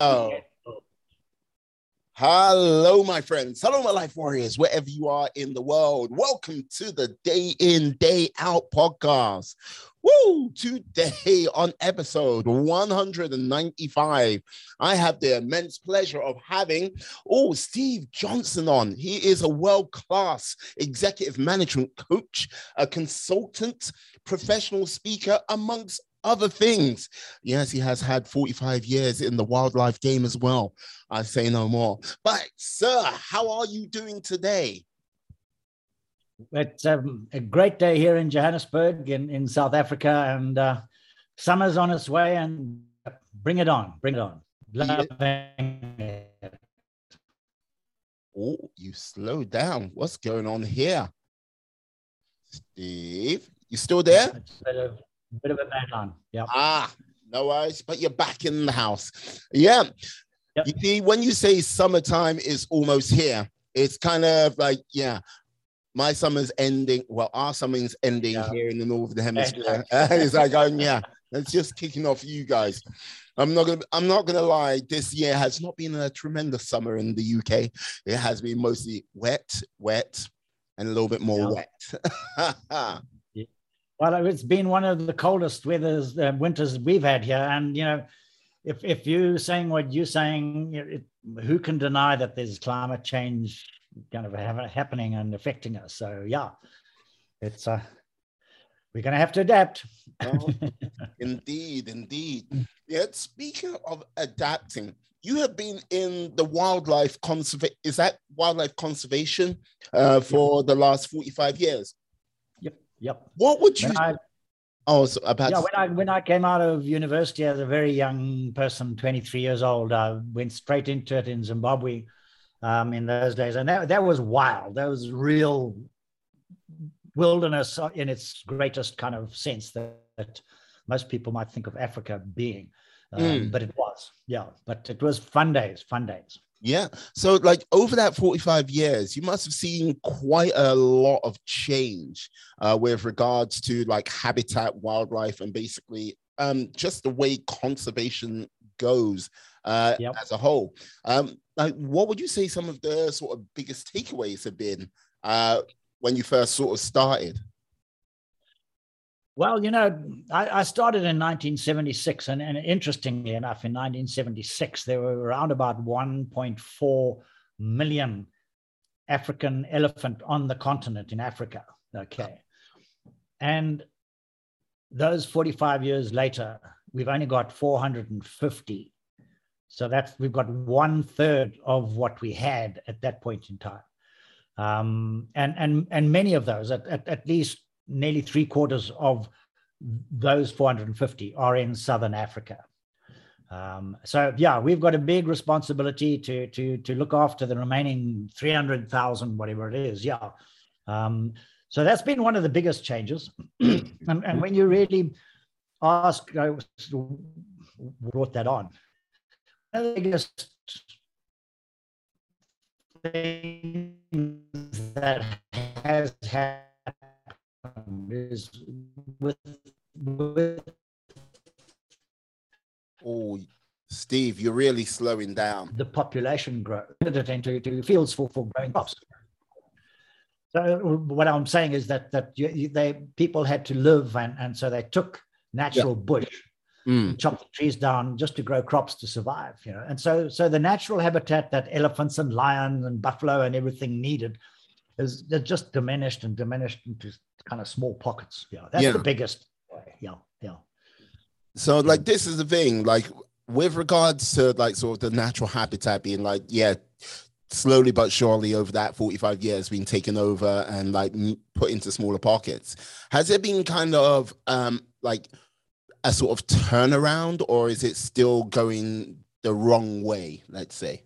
Oh. Hello, my friends. Hello, my life warriors, wherever you are in the world. Welcome to the Day In, Day Out podcast. Woo! Today on episode 195, I have the immense pleasure of having, oh, Steve Johnson on. He is a world class executive management coach, a consultant, professional speaker, amongst other things. Yes, he has had 45 years in the wildlife game as well. I say no more. But, sir, how are you doing today? It's um, a great day here in Johannesburg, in, in South Africa, and uh, summer's on its way. And bring it on, bring it on. Loving it. Oh, you slow down. What's going on here? Steve, you still there? Bit of, a bad line. Yeah. Ah, no worries, but you're back in the house. Yeah. Yep. You see, when you say summertime is almost here, it's kind of like, yeah, my summer's ending. Well, our summer's ending Yeah. here in the northern hemisphere. it's like, going, yeah, it's just kicking off you guys. I'm not gonna. I'm not gonna lie. This year has not been a tremendous summer in the UK. It has been mostly wet, wet, and a little bit more wet. Well, it's been one of the coldest weathers, uh, winters we've had here, and you know, if if you're saying what you're saying, it, who can deny that there's climate change kind of ha- happening and affecting us? So yeah, it's uh, we're going to have to adapt. Oh, indeed, indeed. Yet speaking of adapting, you have been in the wildlife conservation. Is that wildlife conservation uh, for the last forty-five years? Yep. What would you? I, oh, so about yeah, when I when I came out of university as a very young person, 23 years old, I went straight into it in Zimbabwe um, in those days, and that that was wild. That was real wilderness in its greatest kind of sense that, that most people might think of Africa being. Um, Mm. But it was, yeah. But it was fun days, fun days. Yeah. So, like over that 45 years, you must have seen quite a lot of change uh, with regards to like habitat, wildlife, and basically um, just the way conservation goes uh, Yep. as a whole. Um, like, what would you say some of the sort of biggest takeaways have been uh, when you first sort of started? Well, you know, I, I started in 1976, and, and interestingly enough, in 1976, there were around about 1.4 million African elephant on the continent in Africa. Okay. And those 45 years later, we've only got 450. So that's we've got one third of what we had at that point in time. Um, and, and, and many of those, at, at, at least nearly three quarters of those 450 are in southern africa. Um, so yeah we've got a big responsibility to to to look after the remaining 300000 whatever it is yeah. Um, so that's been one of the biggest changes. And, and when you really ask uh, brought that on? One of the biggest things that has happened is with with Oh, Steve, you're really slowing down. the population growth into to fields for, for growing crops. So what I'm saying is that that you, you- they people had to live and, and so they took natural bush, Mm, chopped the trees down just to grow crops to survive, you know. And so so the natural habitat that elephants and lions and buffalo and everything needed is just diminished and diminished into kind of small pockets. Yeah, that's Yeah. the biggest. Yeah, yeah. So like this is the thing, like with regards to like sort of the natural habitat being like, yeah, slowly but surely over that 45 years being taken over and like put into smaller pockets. Has it been kind of um like a sort of turnaround or is it still going the wrong way, let's say?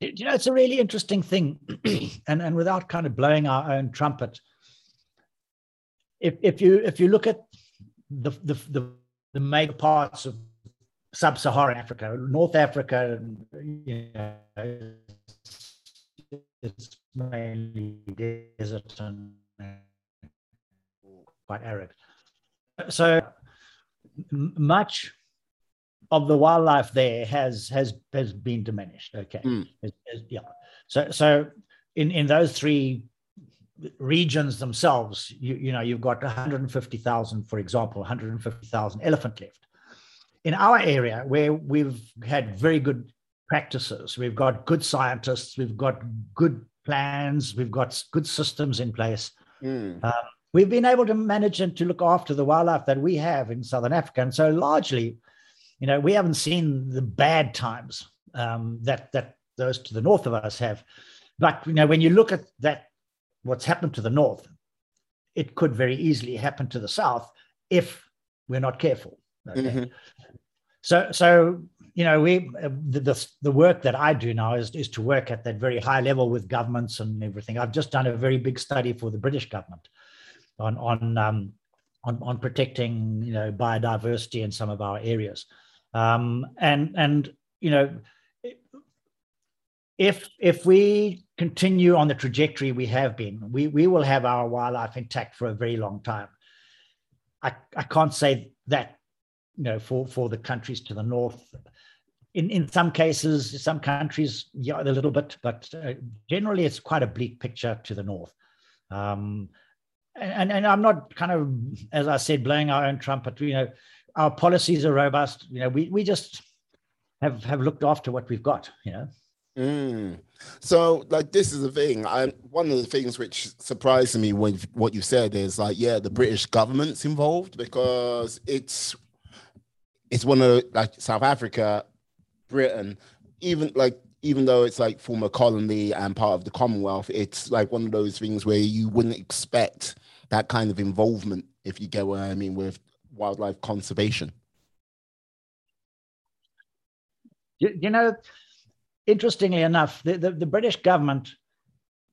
You know, it's a really interesting thing, and and without kind of blowing our own trumpet, if if you if you look at the the the, the major parts of sub-Saharan Africa, North Africa, you know, it's mainly desert and quite arid. So much of the wildlife there has has has been diminished. Okay, mm. yeah. So so in in those three regions themselves, you you know you've got 150,000, for example, 150,000 elephant left. In our area, where we've had very good practices, we've got good scientists, we've got good plans, we've got good systems in place. Mm. Um, we've been able to manage and to look after the wildlife that we have in Southern Africa, and so largely you know, we haven't seen the bad times um, that that those to the north of us have. But you know, when you look at that, what's happened to the north, it could very easily happen to the south if we're not careful. Okay? Mm-hmm. So, so you know, we the, the, the work that I do now is is to work at that very high level with governments and everything. I've just done a very big study for the British government on on um, on, on protecting you know biodiversity in some of our areas. Um, and and you know, if if we continue on the trajectory we have been, we we will have our wildlife intact for a very long time. I, I can't say that you know for for the countries to the north. In in some cases, some countries, yeah, a little bit, but uh, generally it's quite a bleak picture to the north. Um, and, and I'm not kind of, as I said, blowing our own trumpet. You know, our policies are robust. You know, we we just have have looked after what we've got. You know. Mm. So, like, this is the thing. I one of the things which surprised me when what you said is like, yeah, the British government's involved because it's it's one of like South Africa, Britain, even like even though it's like former colony and part of the Commonwealth, it's like one of those things where you wouldn't expect that kind of involvement, if you get what I mean, with wildlife conservation? You, you know, interestingly enough, the, the, the, British government,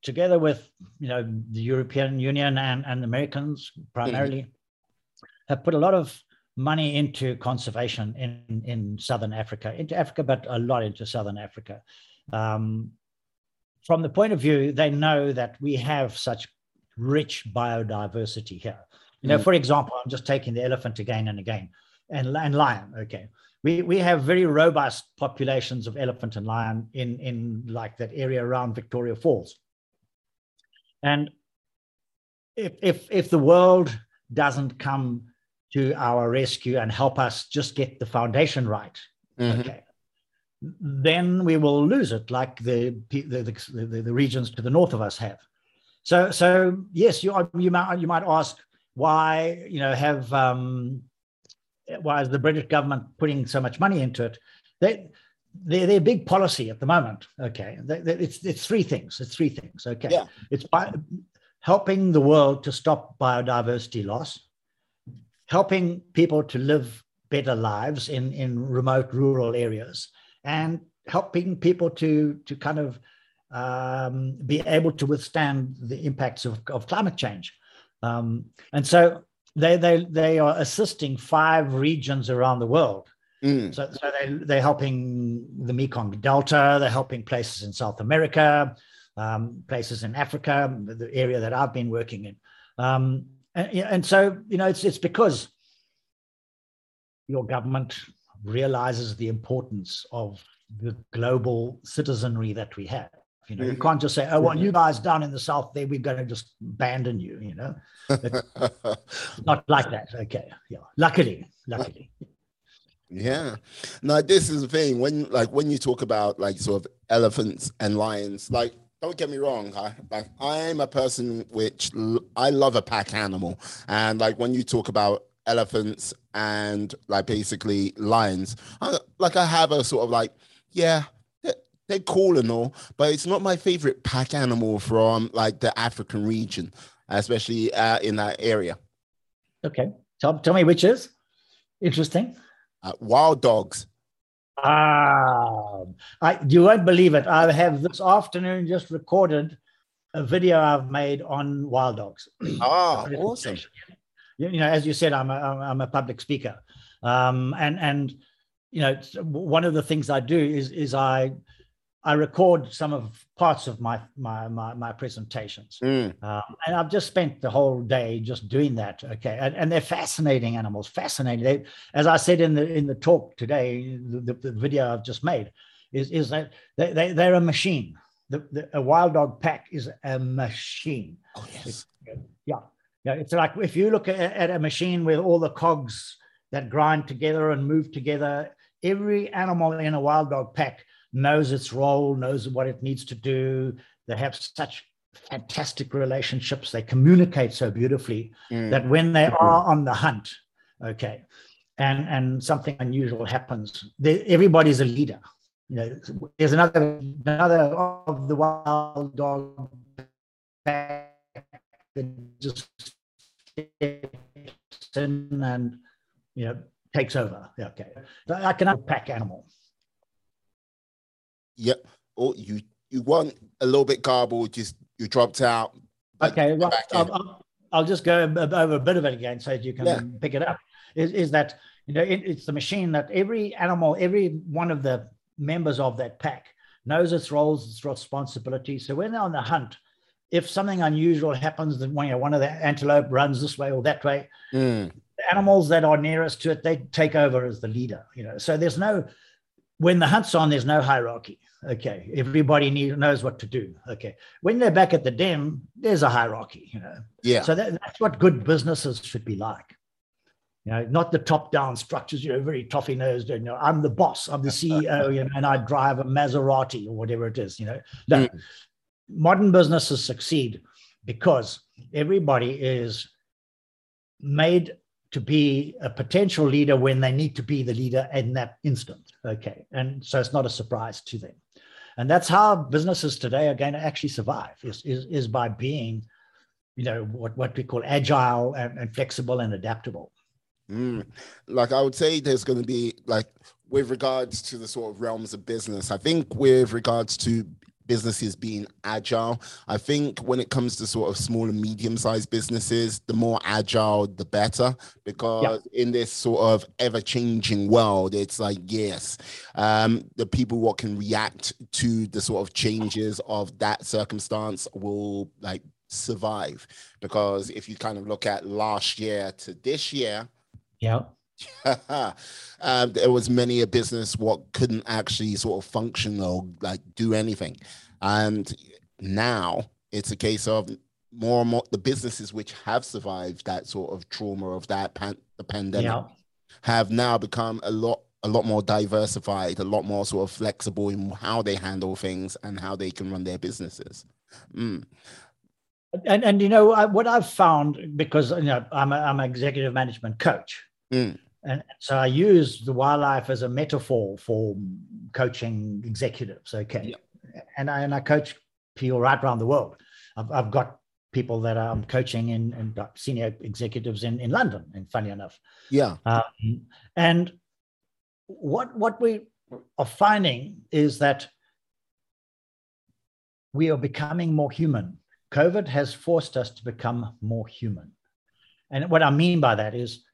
together with you know the European Union and, and Americans primarily, mm-hmm. have put a lot of money into conservation in, in Southern Africa, into Africa, but a lot into Southern Africa. Um, from the point of view, they know that we have such rich biodiversity here. You know, mm. for example, I'm just taking the elephant again and again, and, and lion. Okay, we we have very robust populations of elephant and lion in in like that area around Victoria Falls. And if if if the world doesn't come to our rescue and help us just get the foundation right, mm-hmm. okay, then we will lose it, like the the, the the, the regions to the north of us have. So so yes, you you might you might ask why you know have um, why is the British government putting so much money into it? They they're their big policy at the moment. Okay, they, they, it's it's three things. It's three things. Okay, yeah. it's by helping the world to stop biodiversity loss, helping people to live better lives in in remote rural areas, and helping people to to kind of um, be able to withstand the impacts of, of climate change. Um, and so they, they, they are assisting five regions around the world. Mm. So, so they, they're helping the Mekong Delta, they're helping places in South America, um, places in Africa, the area that I've been working in. Um, and, and so, you know, it's, it's because your government realizes the importance of the global citizenry that we have. You know, you can't just say, "Oh, well, you guys down in the south, there we're going to just abandon you." You know, not like that. Okay, yeah. Luckily, luckily. Yeah. Now this is the thing when like when you talk about like sort of elephants and lions, like don't get me wrong, I like I'm a person which I love a pack animal, and like when you talk about elephants and like basically lions, I, like I have a sort of like yeah, they're cool and all, but it's not my favorite pack animal from like the African region, especially uh, in that area. Okay, tell, tell me which is interesting. Uh, wild dogs. Ah, I, you won't believe it. I have this afternoon just recorded a video I've made on wild dogs. Ah, awesome. You, you know, as you said, I'm a, I'm a public speaker, um, and and you know, one of the things I do is is I I record some of parts of my my my, my presentations, Mm. um, and I've just spent the whole day just doing that. Okay, and, and they're fascinating animals, fascinating. They, as I said in the in the talk today, the, the, the video I've just made, is is that they, they they're a machine. The, the a wild dog pack is a machine. Oh yes. Yeah, yeah. It's like if you look at, at a machine with all the cogs that grind together and move together, every animal in a wild dog pack knows its role, knows what it needs to do. They have such fantastic relationships. They communicate so beautifully Mm. that when they are on the hunt, okay, and and something unusual happens, they, everybody's a leader. You know, there's another another of the wild dog pack that just steps in and you know takes over. Okay, I can pack animal. Yep. Oh, you you want a little bit garbled, just you dropped out. Okay, right. I'll, I'll, I'll just go over a bit of it again so you can Yeah. pick it up. Is, is that you know it, it's the machine that every animal, every one of the members of that pack knows its roles, its responsibilities. So when they're on the hunt, if something unusual happens, then one, you know, one of the antelope runs this way or that way, Mm. the animals that are nearest to it, they take over as the leader. You know, so there's no when the hunt's on, there's no hierarchy. Okay, everybody need, knows what to do. Okay, when they're back at the den, there's a hierarchy. You know, Yeah. so that, that's what good businesses should be like. You know, not the top-down structures. You know, very toffee-nosed. You know, I'm the boss. I'm the CEO. You know, and I drive a Maserati or whatever it is. You know, no. Mm. Modern businesses succeed because everybody is made to be a potential leader when they need to be the leader in that instant. Okay, and so it's not a surprise to them. And that's how businesses today are going to actually survive is, is, is by being, you know, what, what we call agile and, and flexible and adaptable. Mm. Like I would say there's going to be like with regards to the sort of realms of business. I think with regards to businesses being agile, I think when it comes to sort of small and medium sized businesses, the more agile the better because in this sort of ever changing world, it's like yes, um, the people what can react to the sort of changes of that circumstance will like survive. Because if you kind of look at last year to this year Yeah. um, there was many a business what couldn't actually sort of function or like do anything, and now it's a case of more and more the businesses which have survived that sort of trauma of that pan- the pandemic Yeah. have now become a lot a lot more diversified, a lot more sort of flexible in how they handle things and how they can run their businesses. Mm. And, and you know, I, what I've found, because, you know, I'm, a, I'm an executive management coach. Mm. And so I use the wildlife as a metaphor for coaching executives. Okay. And I, and I coach people right around the world. I've, I've got people that I'm coaching in, in senior executives in, in London, and funny enough. Yeah. Um, and what what we are finding is that we are becoming more human. COVID has forced us to become more human. And what I mean by that is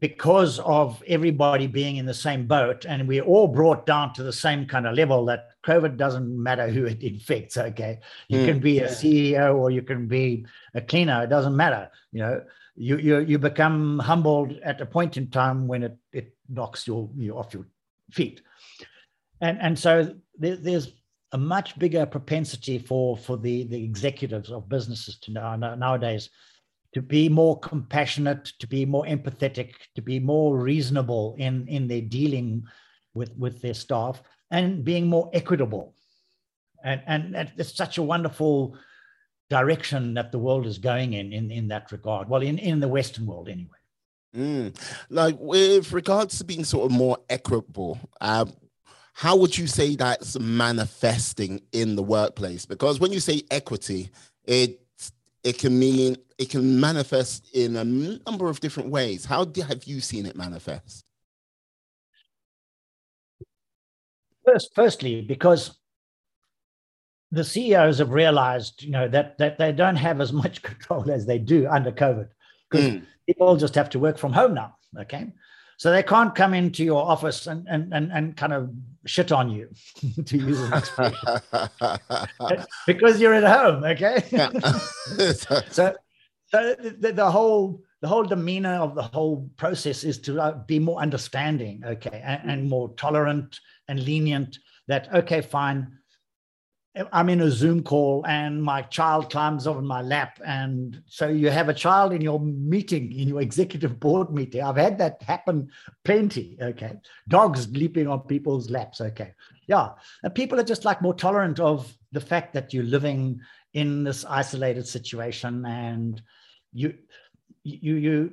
because of everybody being in the same boat and we're all brought down to the same kind of level that COVID doesn't matter who it infects. Okay. You Mm. can be a CEO or you can be a cleaner. It doesn't matter. You know, you you you become humbled at a point in time when it it knocks your you off your feet, and and so there, there's a much bigger propensity for for the the executives of businesses to now nowadays to be more compassionate, to be more empathetic, to be more reasonable in in their dealing with with their staff, and being more equitable, and and it's such a wonderful direction that the world is going in in, in that regard. Well, in, in the Western world anyway. Mm. Like with regards to being sort of more equitable, um, how would you say that's manifesting in the workplace? Because when you say equity, it it can mean it can manifest in a number of different ways. How do, have you seen it manifest? First, firstly, because the CEOs have realized, you know, that that they don't have as much control as they do under COVID, because Mm. people just have to work from home now. Okay, So they can't come into your office and and and, and kind of shit on you, to use an expression, because you're at home. Okay. so so the, the, whole the whole demeanor of the whole process is to uh, be more understanding, okay, and, and more tolerant and lenient. That okay, fine I'm in a Zoom call and my child climbs over my lap. And so you have a child in your meeting, in your executive board meeting. I've had that happen plenty. Okay. Dogs leaping on people's laps. Okay. Yeah. And people are just like more tolerant of the fact that you're living in this isolated situation and you, you, you,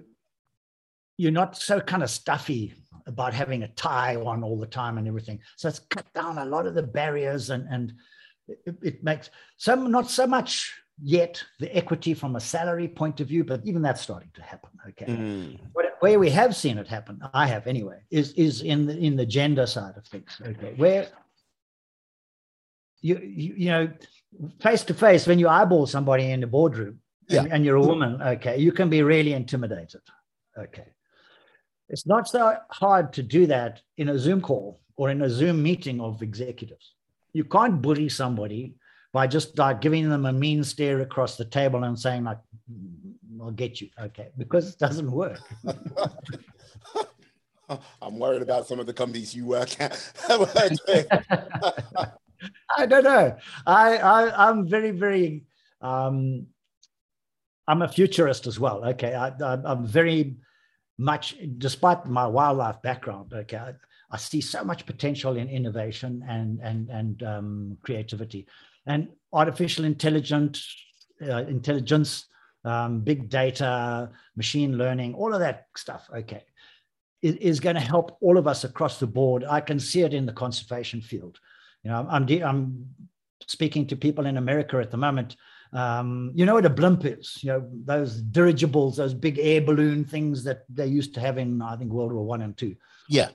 you're not so kind of stuffy about having a tie on all the time and everything. So it's cut down a lot of the barriers and, and, it, it makes some not so much yet the equity from a salary point of view, but even that's starting to happen. Okay, mm. where we have seen it happen, I have anyway, is is in the in the gender side of things. Okay, where you you, you know face to face when you eyeball somebody in the boardroom yeah. and, and you're a woman, okay, you can be really intimidated. Okay, it's not so hard to do that in a Zoom call or in a Zoom meeting of executives you can't bully somebody by just like giving them a mean stare across the table and saying like i'll get you. Okay because it doesn't work. I'm worried about some of the companies you work at. I don't know. I, I i'm very very um i'm a futurist as well. Okay I, I i'm very much despite my wildlife background okay I see so much potential in innovation and and and um, creativity, and artificial intelligence, uh, intelligence, um, big data, machine learning, all of that stuff. Okay, is, is going to help all of us across the board. I can see it in the conservation field. You know, I'm I'm speaking to people in America at the moment. Um, you know what a blimp is? You know those dirigibles, those big air balloon things that they used to have in I think World War One and Two. Yeah.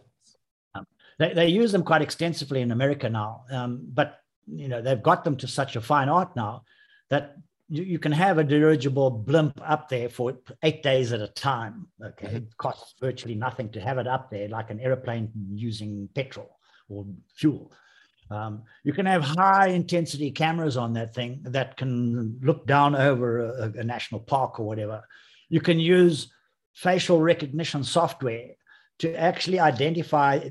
They, they use them quite extensively in America now, um, but you know they've got them to such a fine art now that you, you, can have a dirigible blimp up there for eight days at a time. Okay, mm-hmm. it costs virtually nothing to have it up there, like an airplane using petrol or fuel. Um, you can have high intensity cameras on that thing that can look down over a, a national park or whatever. You can use facial recognition software to actually identify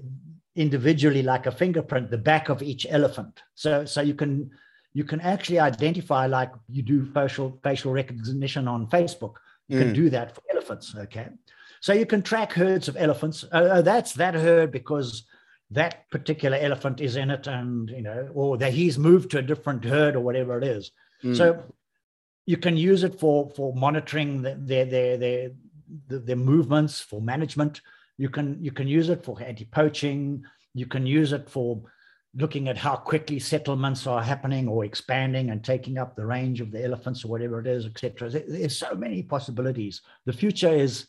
individually like a fingerprint the back of each elephant. So so you can you can actually identify like you do facial facial recognition on facebook. You mm. can do that for elephants okay? So you can track herds of elephants. Uh, that's that herd because that particular elephant is in it and you know or that he's moved to a different herd or whatever it is. Mm. so you can use it for for monitoring the, their their their their movements for management you can you can use it for anti-poaching. You can use it for looking at how quickly settlements are happening or expanding and taking up the range of the elephants or whatever it is, etc. There's so many possibilities. The future is,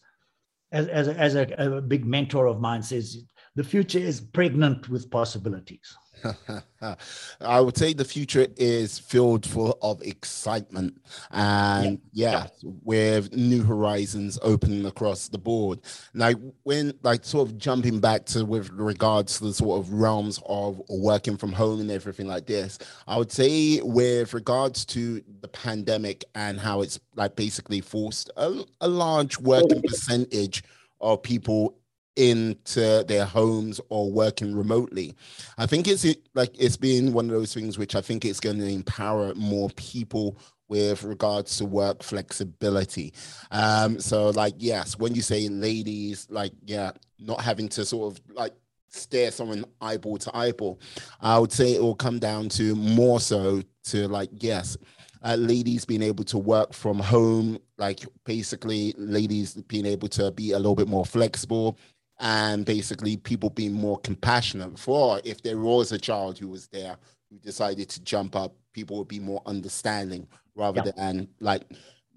as, as, as a, a big mentor of mine says, the future is pregnant with possibilities. I would say the future is filled full of excitement. And yeah, yeah, with new horizons opening across the board. Like when like sort of jumping back to with regards to the sort of realms of working from home and everything like this, I would say with regards to the pandemic and how it's like basically forced a, a large working percentage of people into their homes or working remotely. I think it's like it's been one of those things which I think it's going to empower more people with regards to work flexibility. Um, so like yes, when you say ladies, like yeah, not having to sort of like stare someone eyeball to eyeball, I would say it will come down to more so to like yes. Uh, ladies being able to work from home, like basically ladies being able to be a little bit more flexible, and basically people being more compassionate. For if there was a child who was there who decided to jump up, people would be more understanding rather yeah. than like,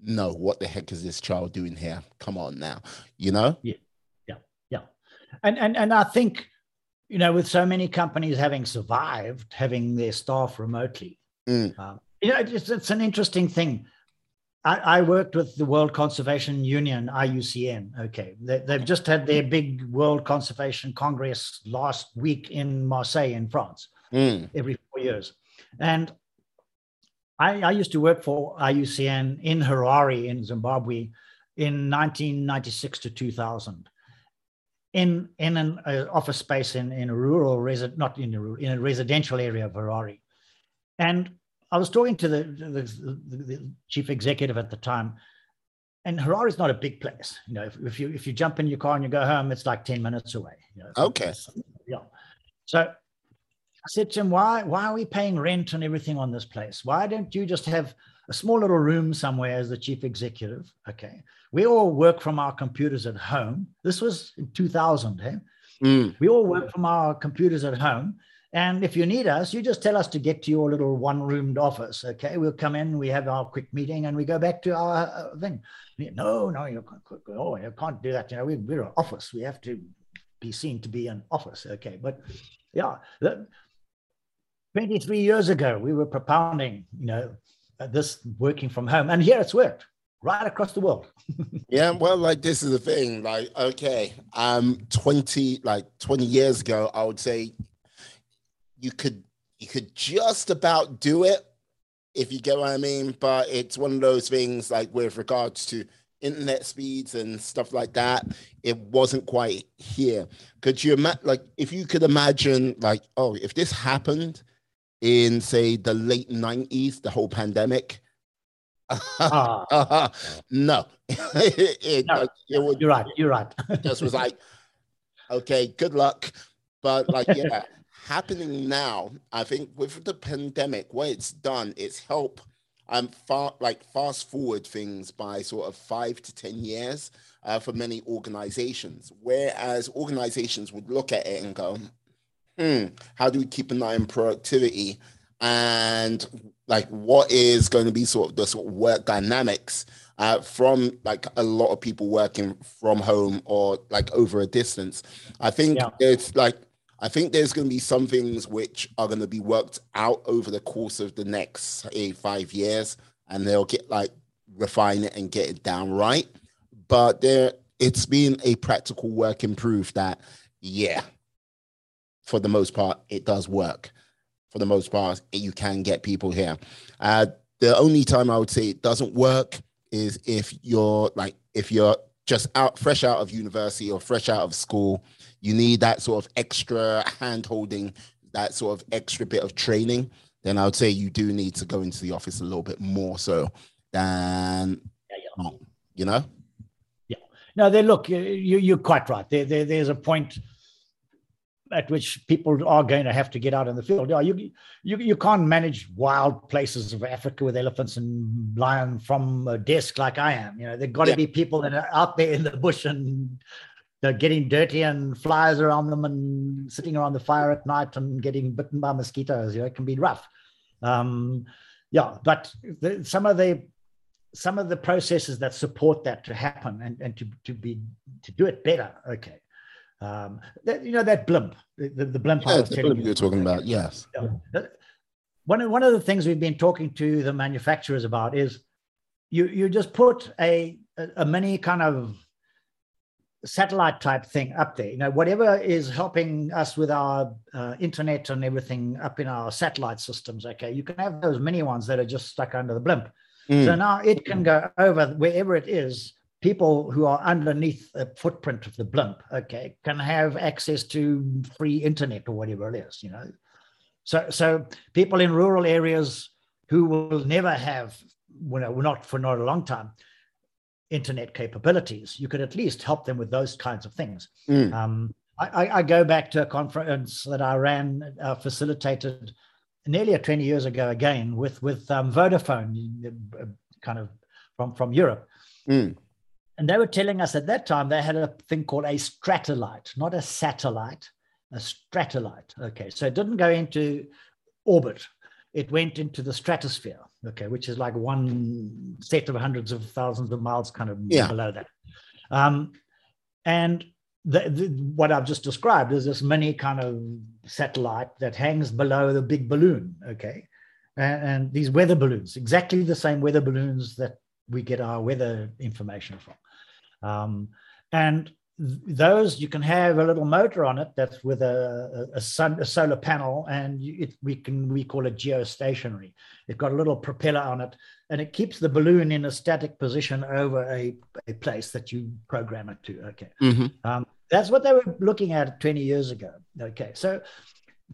no, what the heck is this child doing here? Come on now, you know? Yeah, yeah, yeah. And and and I think, you know, with so many companies having survived, having their staff remotely, mm. um, you know, it's, it's an interesting thing. I, I, worked with the World Conservation Union, IUCN. Okay. They, have just had their big World Conservation Congress last week in Marseille, in France, mm. every four years. And I, I, used to work for IUCN in Harare, in Zimbabwe, in 1996 to 2000. In, in an uh, office space in, in a rural, resi- not in a, in a residential area of Harare. And I was talking to the, the, the, the, chief executive at the time, and Harare is not a big place. You know, if, if, you if you jump in your car and you go home, it's like ten minutes away. You know, okay. Yeah. So I said to him, "Why why are we paying rent and everything on this place? Why don't you just have a small little room somewhere as the chief executive? Okay, we all work from our computers at home. This was in 2000. Hey? Mm. We all work from our computers at home." And if you need us, you just tell us to get to your little one roomed office. Okay. We'll come in, we have our quick meeting, and we go back to our uh, thing. No, no, you can't, oh, you can't do that. You know, we, we're an office. We have to be seen to be an office. Okay. But yeah, the, 23 years ago, we were propounding, you know, this working from home. And here it's worked right across the world. yeah, well, like this is the thing. Like, okay, um, 20, like 20 years ago, I would say you could you could just about do it if you get what I mean. But it's one of those things like with regards to internet speeds and stuff like that, it wasn't quite here. Could you imagine like if you could imagine like, oh, if this happened in say the late 90s, the whole pandemic. Uh, no. it, no. It would, you're right. You're right. just was like, okay, good luck. But like, yeah, happening now, I think with the pandemic, what it's done, it's help um far like fast forward things by sort of five to ten years uh, for many organizations. Whereas organizations would look at it and go, hmm, how do we keep an eye on productivity? And like what is going to be sort of the sort of work dynamics uh, from like a lot of people working from home or like over a distance. I think yeah. it's like I think there's going to be some things which are going to be worked out over the course of the next say, five years, and they'll get like refine it and get it down right. But there, it's been a practical working proof that yeah, for the most part, it does work. For the most part, you can get people here. Uh, the only time I would say it doesn't work is if you're like if you're just out fresh out of university or fresh out of school you need that sort of extra hand holding, that sort of extra bit of training, then I would say you do need to go into the office a little bit more so than, yeah, yeah. you know? Yeah. No, they look, you, you're quite right. There, there, there's a point at which people are going to have to get out in the field. You, you, you can't manage wild places of Africa with elephants and lions from a desk like I am. You know, there've got to yeah. be people that are out there in the bush and they're getting dirty and flies around them and sitting around the fire at night and getting bitten by mosquitoes. You know, it can be rough. Um, yeah, but the, some of the some of the processes that support that to happen and, and to, to be to do it better. Okay. Um, that, you know that blimp, the, the blimp yeah, I was the blimp you. you're talking about. Yes. Yeah. One of, one of the things we've been talking to the manufacturers about is you you just put a a mini kind of satellite type thing up there. You know, whatever is helping us with our uh, internet and everything up in our satellite systems. Okay, you can have those mini ones that are just stuck under the blimp. Mm. So now it can go over wherever it is. People who are underneath the footprint of the blimp, okay, can have access to free internet or whatever it is. You know, so so people in rural areas who will never have, you know, not for not a long time, internet capabilities, you could at least help them with those kinds of things. Mm. Um, I, I, go back to a conference that I ran, uh, facilitated nearly 20 years ago again with with um, Vodafone, uh, kind of from from Europe. Mm. And they were telling us at that time they had a thing called a stratolite, not a satellite, a stratolite. Okay, so it didn't go into orbit it went into the stratosphere, okay, which is like one set of hundreds of thousands of miles kind of yeah. below that. Um, and the, the, what I've just described is this mini kind of satellite that hangs below the big balloon, okay? And, and these weather balloons, exactly the same weather balloons that we get our weather information from. Um, and those you can have a little motor on it that's with a, a, sun, a solar panel and it, we can we call it geostationary. It's got a little propeller on it and it keeps the balloon in a static position over a, a place that you program it to. Okay. Mm-hmm. um, that's what they were looking at 20 years ago. Okay. So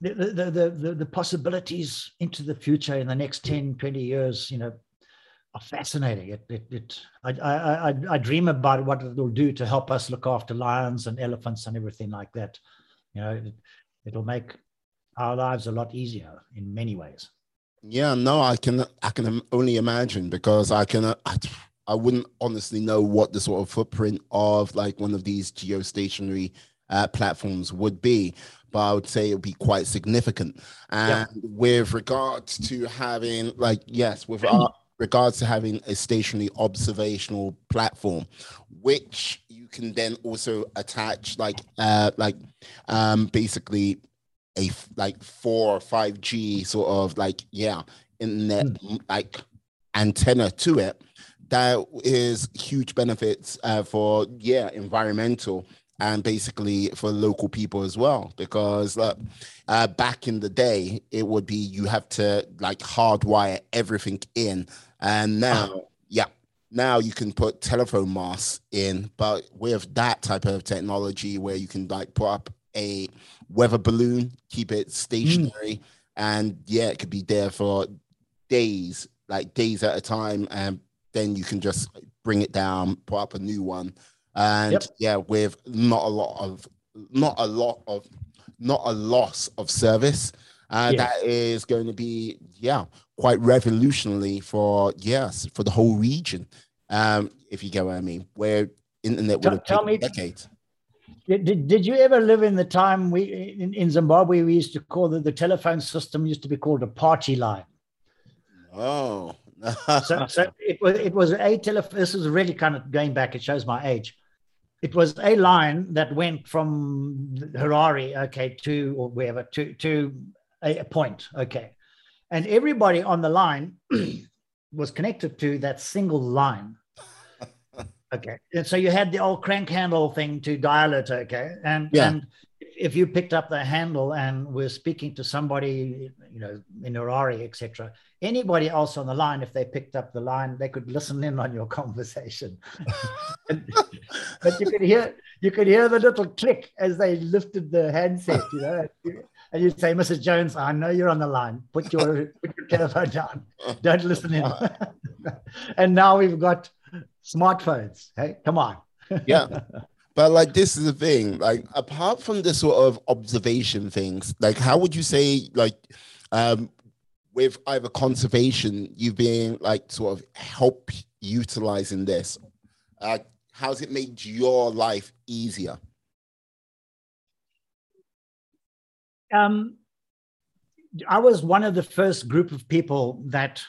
the, the, the, the, the possibilities into the future in the next 10 20 years you know are fascinating. It, it, it I, I, I, I dream about what it will do to help us look after lions and elephants and everything like that. You know, it, it'll make our lives a lot easier in many ways. Yeah, no, I can, I can only imagine because I can, I, I wouldn't honestly know what the sort of footprint of like one of these geostationary uh, platforms would be but I would say it would be quite significant. And yeah. with regards to having, like, yes, with our, regards to having a stationary observational platform, which you can then also attach like uh like um basically a like four or five G sort of like yeah internet mm. like antenna to it. That is huge benefits uh, for yeah environmental and basically for local people as well because uh, uh, back in the day it would be you have to like hardwire everything in and now, uh-huh. yeah, now you can put telephone masts in, but with that type of technology where you can like put up a weather balloon, keep it stationary, mm. and yeah, it could be there for days, like days at a time, and then you can just bring it down, put up a new one, and yep. yeah, with not a lot of, not a lot of, not a loss of service. Uh, yes. That is going to be, yeah, quite revolutionary for yes for the whole region. Um, if you get what I mean, where internet would have tell, taken me, decades. Did, did you ever live in the time we in, in Zimbabwe we used to call the, the telephone system used to be called a party line? Oh. so, so it was it was a telephone. This is really kind of going back. It shows my age. It was a line that went from Harare, okay, to or wherever to to a, a point, okay, and everybody on the line was connected to that single line. Okay. And so you had the old crank handle thing to dial it. Okay. And, yeah. and if you picked up the handle and were speaking to somebody, you know, in Harare, etc., anybody else on the line, if they picked up the line, they could listen in on your conversation. but you could hear you could hear the little click as they lifted the handset, you know and you say, Mrs. Jones, I know you're on the line. Put your put your telephone down. Don't listen in. and now we've got smartphones. Hey, come on. yeah. But like this is the thing, like apart from the sort of observation things, like how would you say like um with either conservation, you've been like sort of help utilizing this? Uh, how's it made your life easier? Um, I was one of the first group of people that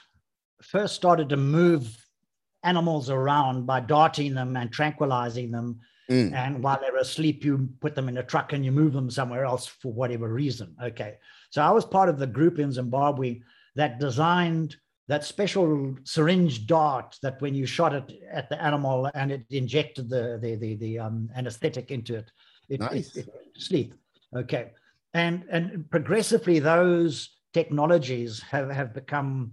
first started to move animals around by darting them and tranquilizing them. Mm. And while they're asleep, you put them in a truck and you move them somewhere else for whatever reason. Okay. So I was part of the group in Zimbabwe that designed that special syringe dart that when you shot it at the animal and it injected the the the, the um, anesthetic into it, it, nice. it, it sleep. Okay and and progressively those technologies have have become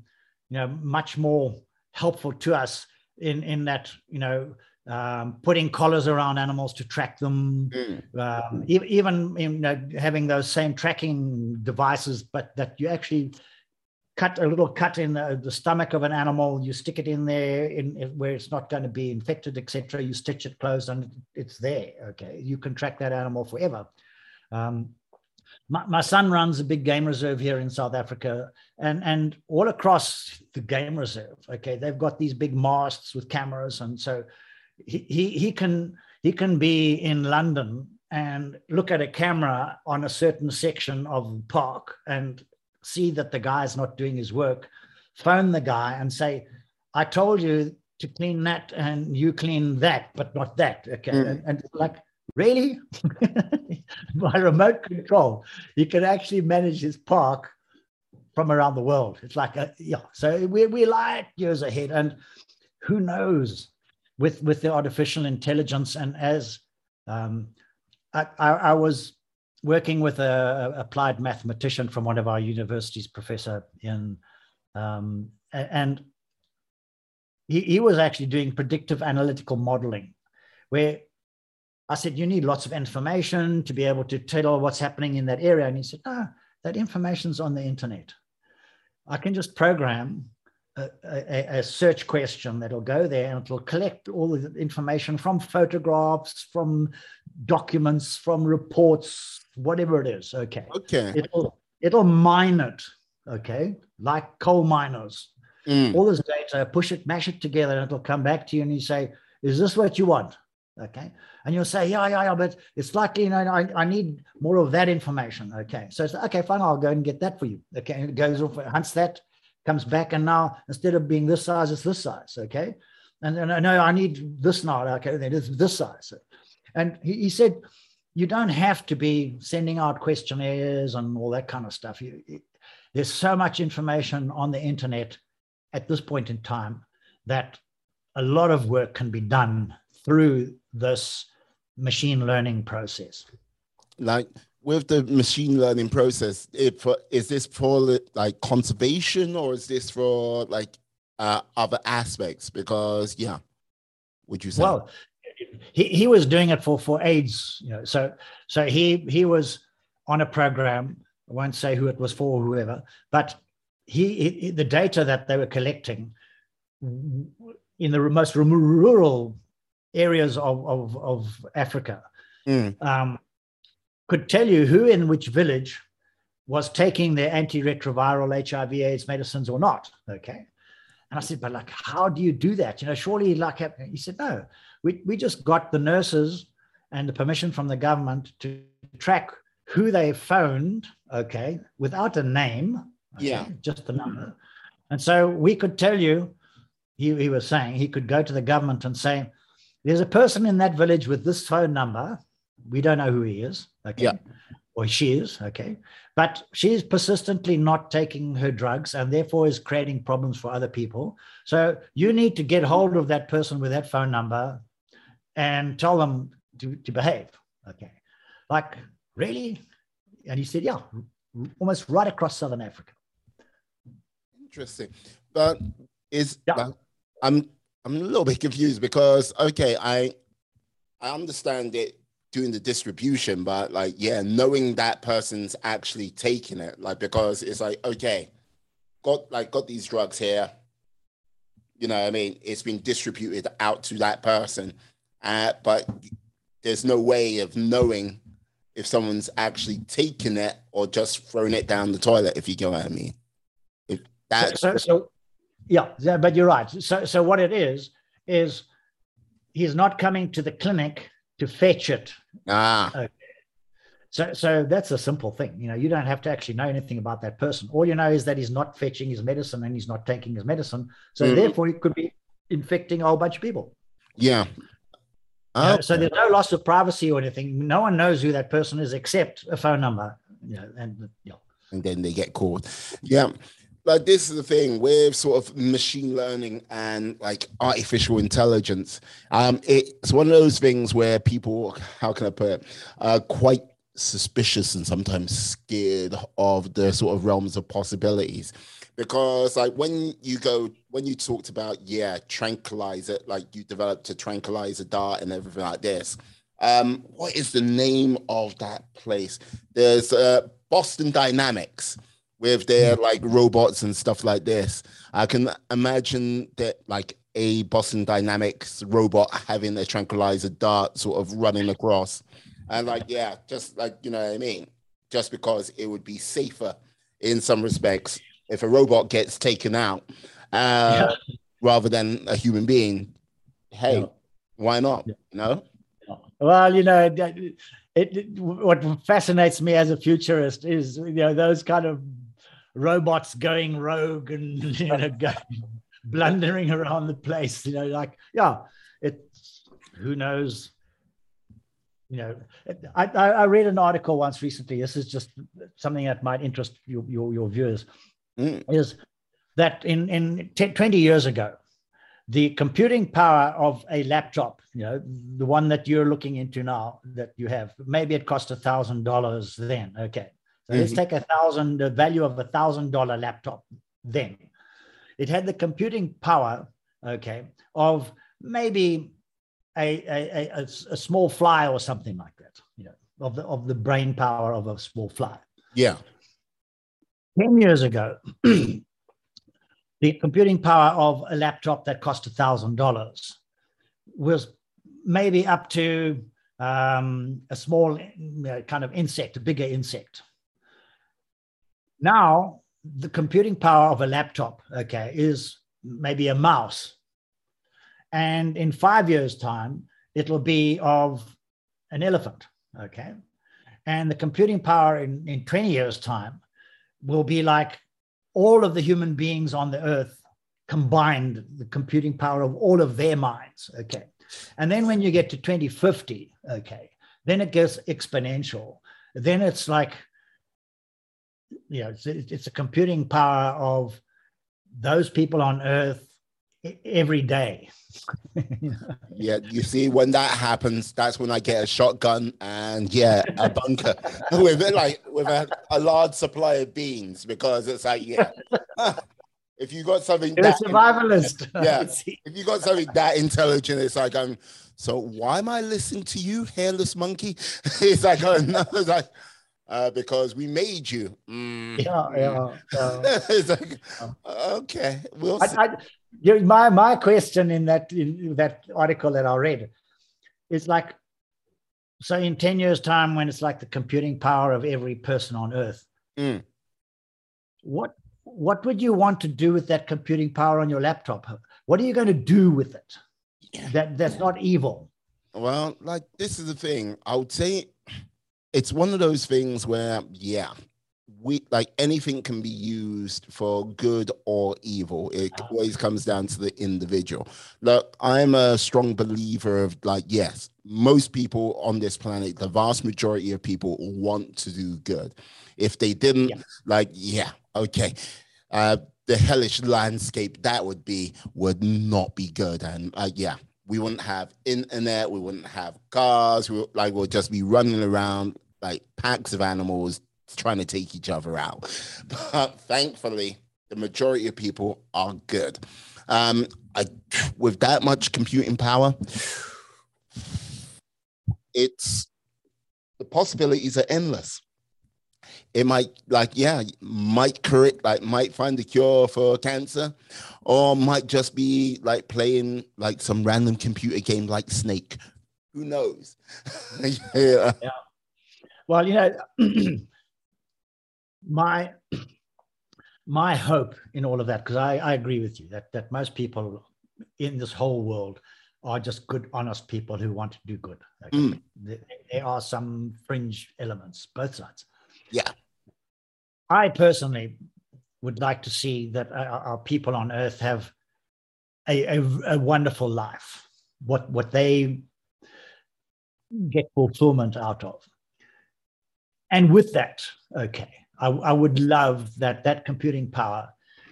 you know much more helpful to us in in that you know um, putting collars around animals to track them, mm. um, even you know having those same tracking devices, but that you actually cut a little cut in the, the stomach of an animal, you stick it in there in, in where it's not going to be infected, etc. You stitch it closed, and it's there. Okay, you can track that animal forever. Um, my, my son runs a big game reserve here in South Africa, and and all across the game reserve, okay, they've got these big masts with cameras, and so he he, he can he can be in London and look at a camera on a certain section of the park and see that the guy's not doing his work, phone the guy and say, I told you to clean that and you clean that, but not that. Okay. Mm. And, and, like, Really? By remote control, you can actually manage his park from around the world. It's like a, yeah. So we're, we're light years ahead. And who knows with with the artificial intelligence and as um, I, I, I, was working with a, a, applied mathematician from one of our universities professor in um, and he, he was actually doing predictive analytical modeling where I said, you need lots of information to be able to tell what's happening in that area. And he said, no, that information's on the internet. I can just program a, a, a, search question that'll go there and it'll collect all the information from photographs, from documents, from reports, whatever it is. Okay. Okay. It'll it'll mine it. Okay, like coal miners. Mm. All this data, push it, mash it together, and it'll come back to you, and you say, "Is this what you want?" Okay. And you'll say, yeah, yeah, yeah, but it's likely, you know, I, I need more of that information. Okay. So it's okay, fine, I'll go and get that for you. Okay. And it goes off, hunts that, comes back, and now instead of being this size, it's this size. Okay. And, then I know I need this now. Okay, then it's this size. And he, he said, you don't have to be sending out questionnaires and all that kind of stuff. You, there's so much information on the internet at this point in time that a lot of work can be done through this machine learning process. Like with the machine learning process, if is this for like conservation or is this for like uh, other aspects? Because yeah, would you say? Well, he, he was doing it for for AIDS, you know. So so he he was on a program. I won't say who it was for, or whoever, but he, he the data that they were collecting in the most rural areas of, of, of Africa mm. um, could tell you who in which village was taking their antiretroviral HIV AIDS medicines or not. Okay. And I said, but like, how do you do that? You know, surely like, he said, no, we, we just got the nurses and the permission from the government to track who they phoned, okay, without a name. Okay, yeah. Just the number. And so we could tell you, he, he was saying, he could go to the government and say, there's a person in that village with this phone number. We don't know who he is. Okay. Yeah. Or she is. Okay. But she's persistently not taking her drugs and therefore is creating problems for other people. So you need to get hold of that person with that phone number and tell them to, to behave. Okay. Like, really? And he said, yeah, almost right across Southern Africa. Interesting. But is yeah. I'm I'm a little bit confused because okay, I I understand it doing the distribution, but like yeah, knowing that person's actually taking it, like because it's like okay, got like got these drugs here. You know, I mean, it's been distributed out to that person, uh, but there's no way of knowing if someone's actually taking it or just throwing it down the toilet. If you get what I mean. If that so, so, so yeah, but you're right. So, so what it is is he's not coming to the clinic to fetch it. Ah. Okay. So, so that's a simple thing. You know, you don't have to actually know anything about that person. All you know is that he's not fetching his medicine and he's not taking his medicine. So, mm. therefore, he could be infecting a whole bunch of people. Yeah. Oh. You know, so there's no loss of privacy or anything. No one knows who that person is except a phone number. You know, and yeah. And then they get called. Yeah like this is the thing with sort of machine learning and like artificial intelligence. Um, it's one of those things where people, how can I put it, are quite suspicious and sometimes scared of the sort of realms of possibilities. Because like when you go, when you talked about, yeah, tranquilizer, like you developed a tranquilizer dart and everything like this. Um, what is the name of that place? There's uh, Boston Dynamics with their like robots and stuff like this. I can imagine that like a Boston Dynamics robot having a tranquilizer dart sort of running across. And like, yeah, just like, you know what I mean? Just because it would be safer in some respects if a robot gets taken out uh, yeah. rather than a human being. Hey, yeah. why not? Yeah. Know? Well, you know, it, it, what fascinates me as a futurist is, you know, those kind of robots going rogue and you know going, blundering around the place. You know, like yeah, it's who knows. You know, I, I read an article once recently. This is just something that might interest your your, your viewers. Mm. Is that in in 10, 20 years ago, the computing power of a laptop, you know, the one that you're looking into now that you have, maybe it cost a thousand dollars then. Okay. So mm-hmm. let's take a thousand, the value of a thousand dollar laptop then. It had the computing power, okay, of maybe a, a, a, a small fly or something like that, you know, of the, of the brain power of a small fly. Yeah. 10 years ago, the computing power of a laptop that cost a $1,000 was maybe up to um, a small kind of insect, a bigger insect. Now, the computing power of a laptop, okay, is maybe a mouse. And in five years' time, it'll be of an elephant, okay? And the computing power in, in 20 years' time will be like all of the human beings on the earth combined, the computing power of all of their minds. Okay. And then when you get to 2050, okay, then it gets exponential. Then it's like, you know, it's, it's a computing power of those people on earth every day. yeah, you see, when that happens, that's when I get a shotgun and yeah, a bunker with like with a, a, large supply of beans because it's like yeah. if you got something You're that a survivalist. yeah. if you got something that intelligent, it's like I'm so why am I listening to you, hairless monkey? it's like oh, no, it's like uh, because we made you. Mm. Yeah, yeah. yeah. it's like, okay, we'll I, I, my my question in that in that article that I read is like, so in ten years' time, when it's like the computing power of every person on Earth, mm. what what would you want to do with that computing power on your laptop? What are you going to do with it? That that's not evil. Well, like this is the thing. I would say it's one of those things where, yeah, we like anything can be used for good or evil. It ah. always comes down to the individual. Look, I'm a strong believer of like, yes, most people on this planet, the vast majority of people want to do good. If they didn't, yeah. like, yeah, okay. Uh, the hellish landscape that would be would not be good. And uh, yeah, we wouldn't have internet, we wouldn't have cars, we like we'll just be running around like packs of animals trying to take each other out. But thankfully, the majority of people are good. Um, I, with that much computing power, it's the possibilities are endless. It might, like, yeah, might correct, like, might find the cure for cancer, or might just be like playing like some random computer game like Snake. Who knows? yeah. yeah. Well, you know, my my hope in all of that, because I, I agree with you that that most people in this whole world are just good, honest people who want to do good. Okay? Mm. There, there, are some fringe elements, both sides. Yeah. I personally would like to see that our, our people on Earth have a, a, a, wonderful life. What what they get fulfillment out of, and with that, okay, I, I would love that that computing power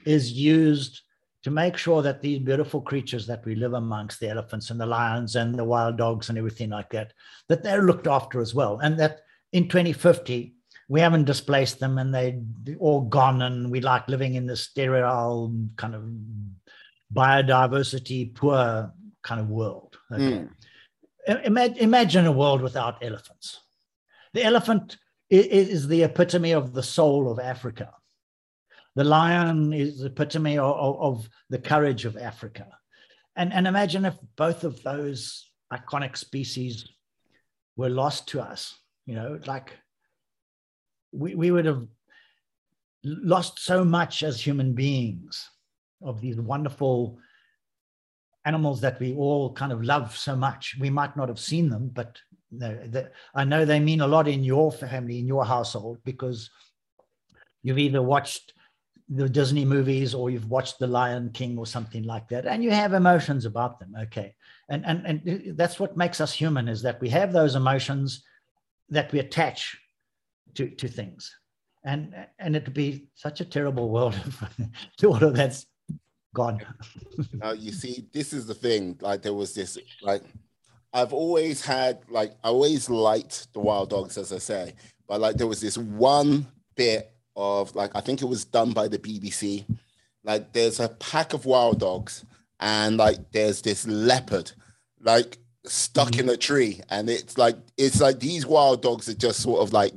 is used to make sure that these beautiful creatures that we live amongst the elephants and the lions and the wild dogs and everything like that that they're looked after as well and that in 2050 we haven't displaced them and they're all gone and we like living in this sterile kind of biodiversity poor kind of world okay? mm. imagine a world without elephants the elephant it is the epitome of the soul of Africa. The lion is the epitome of, of, of, the courage of Africa. And, and imagine if both of those iconic species were lost to us, you know, like we, we would have lost so much as human beings of these wonderful animals that we all kind of love so much. We might not have seen them, but no, I know they mean a lot in your family, in your household, because you've either watched the Disney movies or you've watched The Lion King or something like that, and you have emotions about them. Okay, and and and that's what makes us human is that we have those emotions that we attach to to things, and and it'd be such a terrible world if all of that's gone. now you see, this is the thing. Like there was this, like I've always had, like I always liked the wild dogs, as I say, but like there was this one bit of like I think it was done by the BBC. Like there's a pack of wild dogs, and like there's this leopard, like stuck in mm-hmm. a tree, and it's like it's like these wild dogs are just sort of like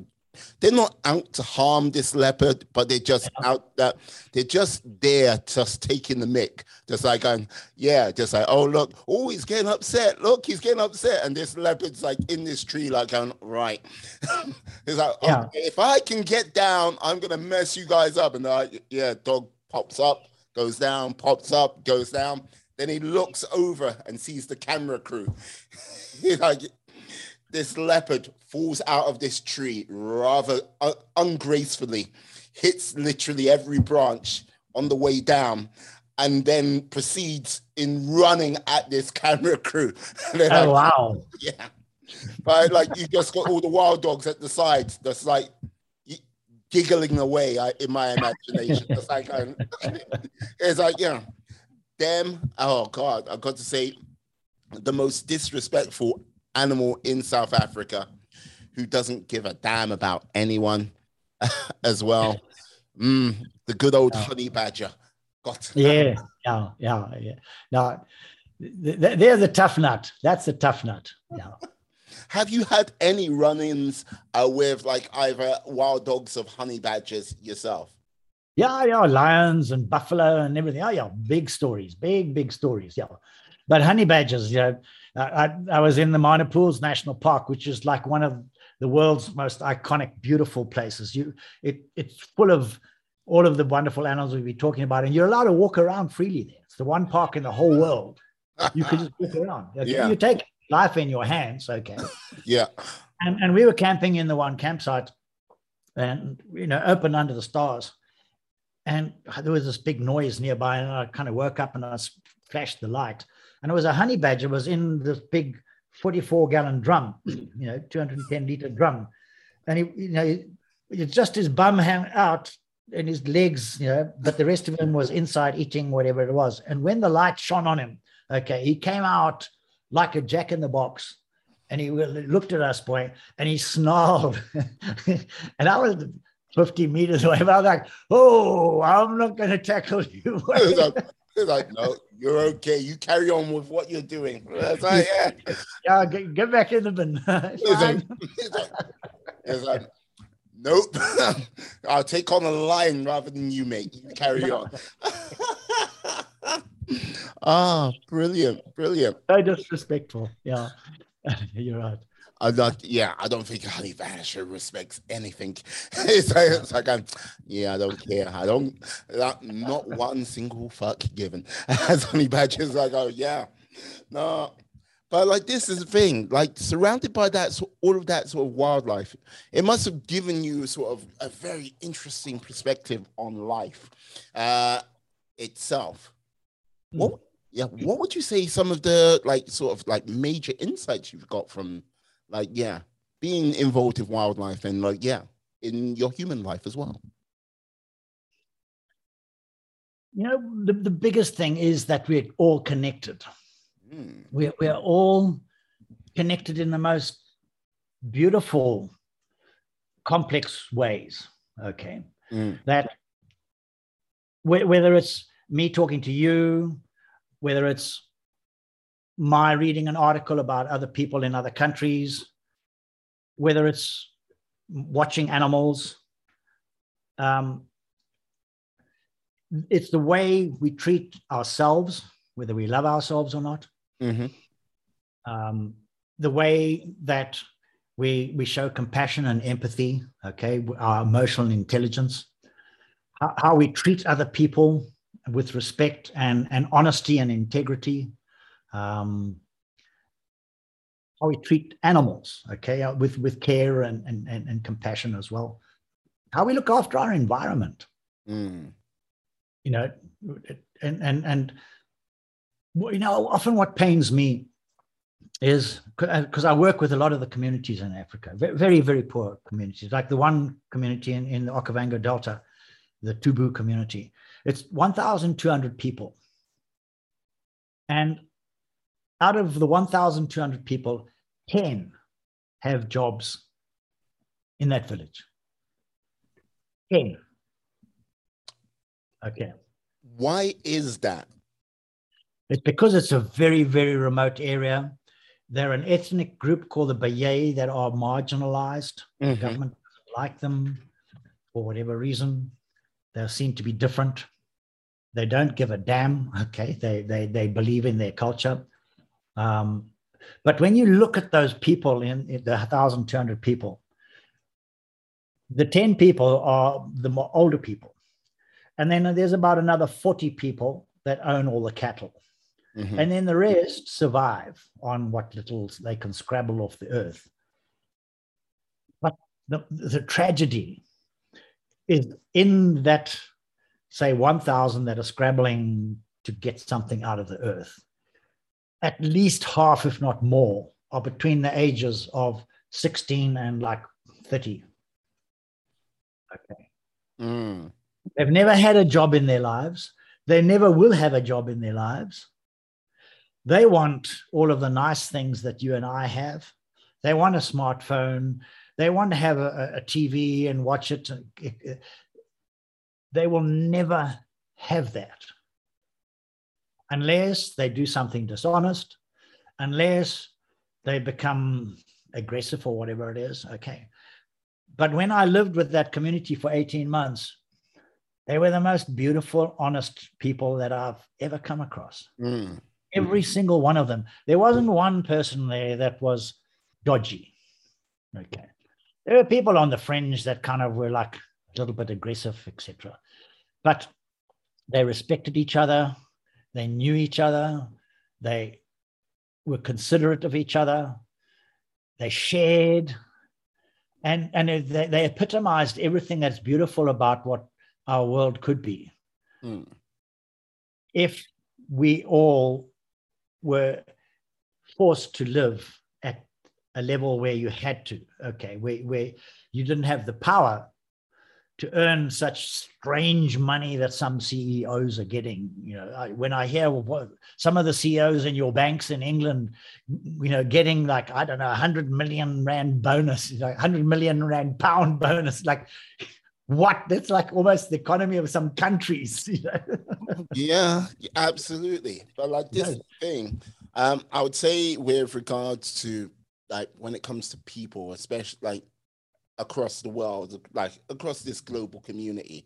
they're not out to harm this leopard, but they're just out that they're just there, just taking the mick, just like going, yeah, just like, oh look, oh he's getting upset. Look, he's getting upset, and this leopard's like in this tree, like going, right. he's like, yeah. okay, if I can get down, I'm gonna mess you guys up. And like, yeah, dog pops up, goes down, pops up, goes down. Then he looks over and sees the camera crew. he's like, this leopard falls out of this tree rather uh, ungracefully, hits literally every branch on the way down, and then proceeds in running at this camera crew. oh like, wow! Yeah, but like you just got all the wild dogs at the sides, that's like giggling away in my imagination. it's like um, it's like yeah, them. Oh God, I've got to say the most disrespectful animal in South Africa who doesn't give a damn about anyone as well. Mm, the good old honey badger. Got yeah, yeah, yeah, yeah. No, they're the tough nut. That's the tough nut. Yeah. Have you had any run-ins uh, with like either wild dogs of honey badgers yourself? Yeah, yeah, lions and buffalo and everything. Oh, yeah, big stories, big, big stories. Yeah, but honey badgers, you know, I, I was in the Mana Pools National Park, which is like one of the world's most iconic, beautiful places. You, it, it's full of all of the wonderful animals we've been talking about, and you're allowed to walk around freely there. It's the one park in the whole world you can just walk around. yeah. You take life in your hands, okay? Yeah. And, and we were camping in the one campsite, and you know, open under the stars, and there was this big noise nearby, and I kind of woke up and I flashed the light, and it was a honey badger was in this big 44 gallon drum, you know, 210 liter drum. And he, you know, it's just his bum hang out and his legs, you know, but the rest of him was inside eating whatever it was. And when the light shone on him, okay, he came out like a jack in the box and he looked at us, boy, and he snarled. and I was 50 meters away, but I was like, oh, I'm not going to tackle you. He's like, no, you're okay. You carry on with what you're doing. That's like, yeah. Yeah, get, get back in the bin. he's like, he's like, he's like, nope. I'll take on a line rather than you, mate. You carry on. ah, brilliant, brilliant. So disrespectful. Yeah, you're right. I'm not, yeah, I don't think Honey Badger respects anything. it's like, it's like I'm, yeah, I don't care. I don't, not, not one single fuck given. As Honey Badger's like, oh, yeah, no. But like, this is the thing, like, surrounded by that, so all of that sort of wildlife, it must have given you sort of a very interesting perspective on life uh, itself. Mm. What, yeah, what would you say some of the like sort of like major insights you've got from like yeah being involved with wildlife and like yeah in your human life as well you know the, the biggest thing is that we're all connected mm. we're, we're all connected in the most beautiful complex ways okay mm. that whether it's me talking to you whether it's my reading an article about other people in other countries, whether it's watching animals. Um, it's the way we treat ourselves, whether we love ourselves or not. Mm-hmm. Um, the way that we we show compassion and empathy, okay, our emotional intelligence, how, how we treat other people with respect and, and honesty and integrity, um, how we treat animals, okay, uh, with, with care and, and, and, compassion as well. How we look after our environment. Mm. You know, and, and, and, you know, often what pains me is because uh, I work with a lot of the communities in Africa, very, very poor communities, like the one community in, in the Okavango Delta, the Tubu community. It's 1,200 people And out of the 1,200 people, 10 have jobs in that village. 10. Okay. Why is that? It's because it's a very, very remote area. They're an ethnic group called the Bayei that are marginalized. Mm-hmm. The government doesn't like them for whatever reason. They seem to be different. They don't give a damn. Okay. They, they, they believe in their culture. Um, but when you look at those people in, in the 1,200 people, the 10 people are the more older people. And then there's about another 40 people that own all the cattle. Mm-hmm. And then the rest survive on what little they can scrabble off the earth. But the, the tragedy is in that, say, 1,000 that are scrabbling to get something out of the earth. At least half, if not more, are between the ages of 16 and like 30. Okay. Mm. They've never had a job in their lives. They never will have a job in their lives. They want all of the nice things that you and I have. They want a smartphone. They want to have a, a TV and watch it. They will never have that unless they do something dishonest, unless they become aggressive or whatever it is. Okay. But when I lived with that community for 18 months, they were the most beautiful, honest people that I've ever come across. Mm every single one of them. There wasn't one person there that was dodgy. Okay. There were people on the fringe that kind of were like a little bit aggressive, etc. But they respected each other. They knew each other. They were considerate of each other. They shared. And, and they, they epitomized everything that's beautiful about what our world could be. Mm. If we all were forced to live at a level where you had to, okay, where, where you didn't have the power to earn such strange money that some CEOs are getting. You know, I, when I hear what, some of the CEOs in your banks in England, you know, getting like I don't know, hundred million rand bonus, like hundred million rand pound bonus, like what? That's like almost the economy of some countries. You know? yeah, absolutely. But like this yeah. thing, um, I would say with regards to like when it comes to people, especially like across the world, like across this global community,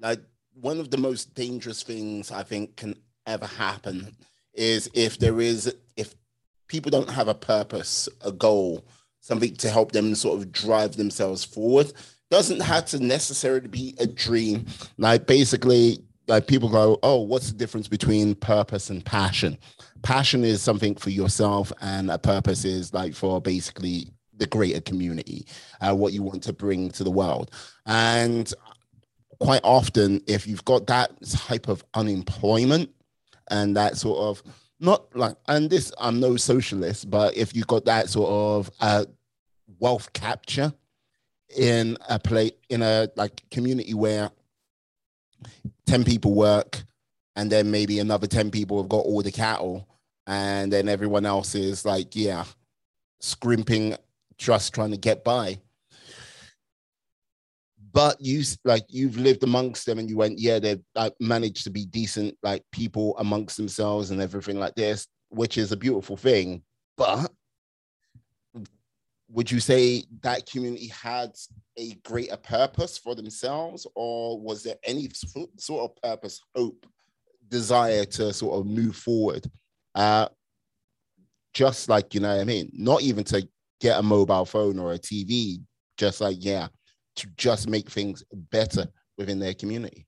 like one of the most dangerous things I think can ever happen is if there is if people don't have a purpose, a goal, something to help them sort of drive themselves forward doesn't have to necessarily be a dream. Like basically, like people go, oh, what's the difference between purpose and passion? Passion is something for yourself, and a purpose is like for basically the greater community, uh, what you want to bring to the world. And quite often, if you've got that type of unemployment and that sort of not like, and this, I'm no socialist, but if you've got that sort of uh, wealth capture in a play in a like community where 10 people work and then maybe another 10 people have got all the cattle and then everyone else is like yeah scrimping just trying to get by. But you like you've lived amongst them and you went yeah they've like, managed to be decent like people amongst themselves and everything like this which is a beautiful thing. But would you say that community had a greater purpose for themselves or was there any sort of purpose hope desire to sort of move forward? Uh just like you know what i mean? Not even to get a mobile phone or a tv just like yeah to just make things better within their community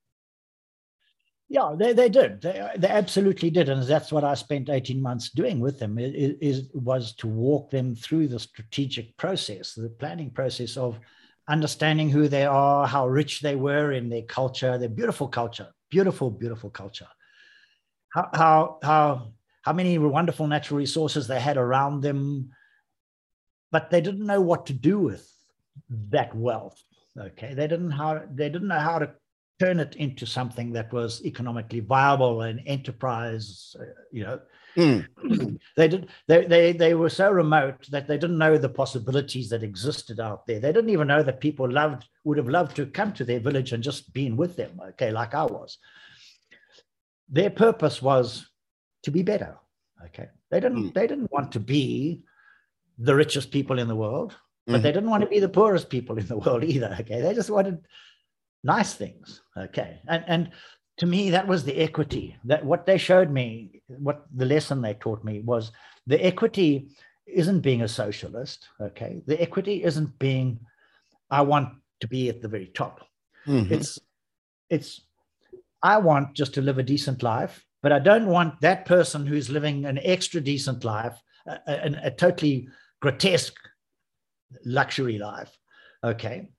yeah, they, they did. They, they absolutely did. And that's what I spent 18 months doing with them is, was to walk them through the strategic process, the planning process of understanding who they are, how rich they were in their culture, their beautiful culture, beautiful, beautiful culture. How, how, how, how many wonderful natural resources they had around them, but they didn't know what to do with that wealth. Okay. They didn't how they didn't know how to turn it into something that was economically viable and enterprise, uh, you know. Mm. they did they, they they were so remote that they didn't know the possibilities that existed out there. They didn't even know that people loved would have loved to come to their village and just been with them, okay, like I was. Their purpose was to be better. Okay. They didn't Mm. they didn't want to be the richest people in the world, but Mhm. they didn't want to be the poorest people in the world either. Okay. They just wanted nice things. Okay. And and to me, that was the equity. That what they showed me, what the lesson they taught me was the equity isn't being a socialist. Okay. The equity isn't being, I want to be at the very top. Mhm. It's it's I want just to live a decent life, but I don't want that person who's living an extra decent life, a, a, a totally grotesque luxury life. Okay.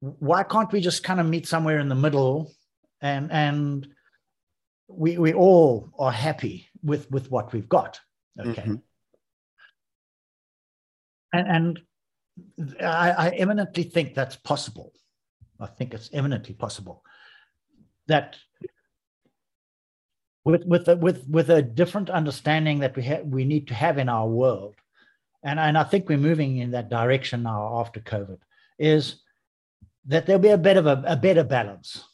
Why can't we just kind of meet somewhere in the middle and and we we all are happy with with what we've got. Okay. Mhm. And and I, I eminently think that's possible. I think it's eminently possible that with with a, with with a different understanding that we have we need to have in our world, and and I think we're moving in that direction now after COVID, is that there'll be a bit of a, a better balance.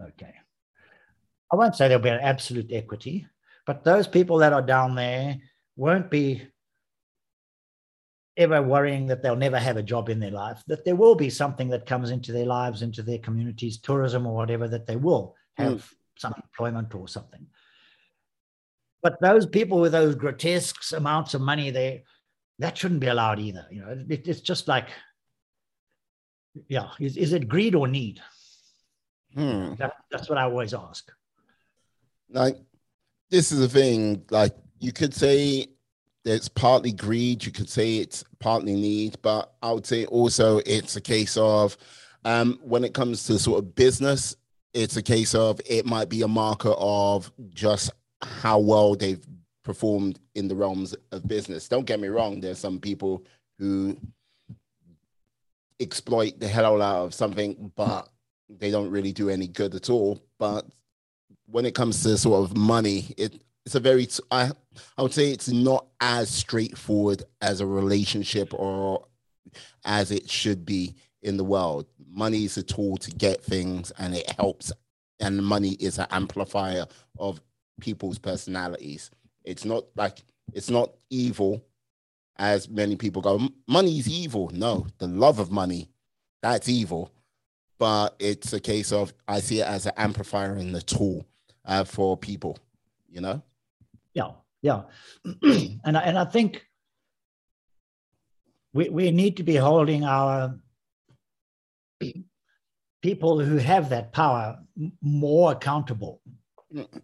Okay, I won't say there'll be an absolute equity, but those people that are down there won't be ever worrying that they'll never have a job in their life, that there will be something that comes into their lives, into their communities, tourism or whatever, that they will have mm. some employment or something. But those people with those grotesque amounts of money, they that shouldn't be allowed either. You know, it, it's just like, yeah, is, is it greed or need? Hmm. That, that's what I always ask. like this is the thing like you could say it's partly greed you could say it's partly need but i would say also it's a case of um when it comes to sort of business it's a case of it might be a marker of just how well they've performed in the realms of business don't get me wrong there's some people who exploit the hell out of something but they don't really do any good at all but when it comes to sort of money, it it's a very I I would say it's not as straightforward as a relationship or as it should be in the world. Money is a tool to get things and it helps and money is an amplifier of people's personalities. It's not like it's not evil as many people go money is evil. No, the love of money that's evil. But it's a case of I see it as an amplifier and the tool uh, for people, you know? Yeah, yeah, and I, and I think we we need to be holding our people who have that power more accountable Mm.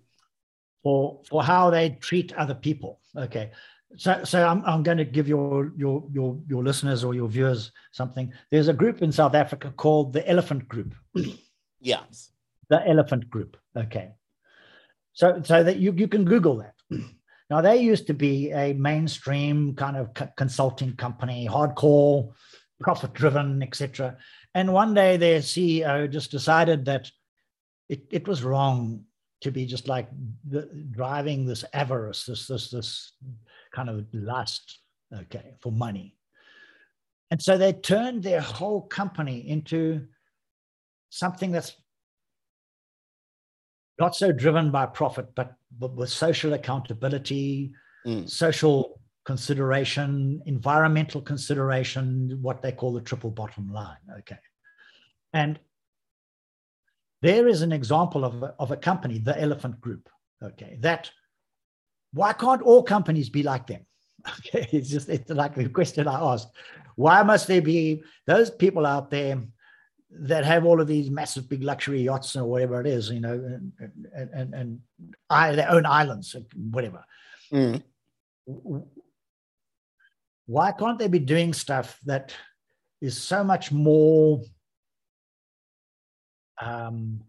For for how they treat other people. Okay, so so I'm I'm going to give your your your your listeners or your viewers something. There's a group in South Africa called the Elephant Group. Yes. the elephant group okay so so that you, you can google that now they used to be a mainstream kind of co- consulting company hardcore profit driven etc and one day their ceo just decided that it, it was wrong to be just like the, driving this avarice this this this kind of lust okay for money and so they turned their whole company into something that's not so driven by profit, but, but with social accountability, Mm. social consideration, environmental consideration, what they call the triple bottom line. Okay. And there is an example of a, of a company, the Elephant Group. Okay. That why can't all companies be like them? Okay. It's just it's like the question I asked. Why must there be those people out there that have all of these massive big luxury yachts or whatever it is, you know, and and and, and I, their own islands, whatever. Mm. Why can't they be doing stuff that is so much more um,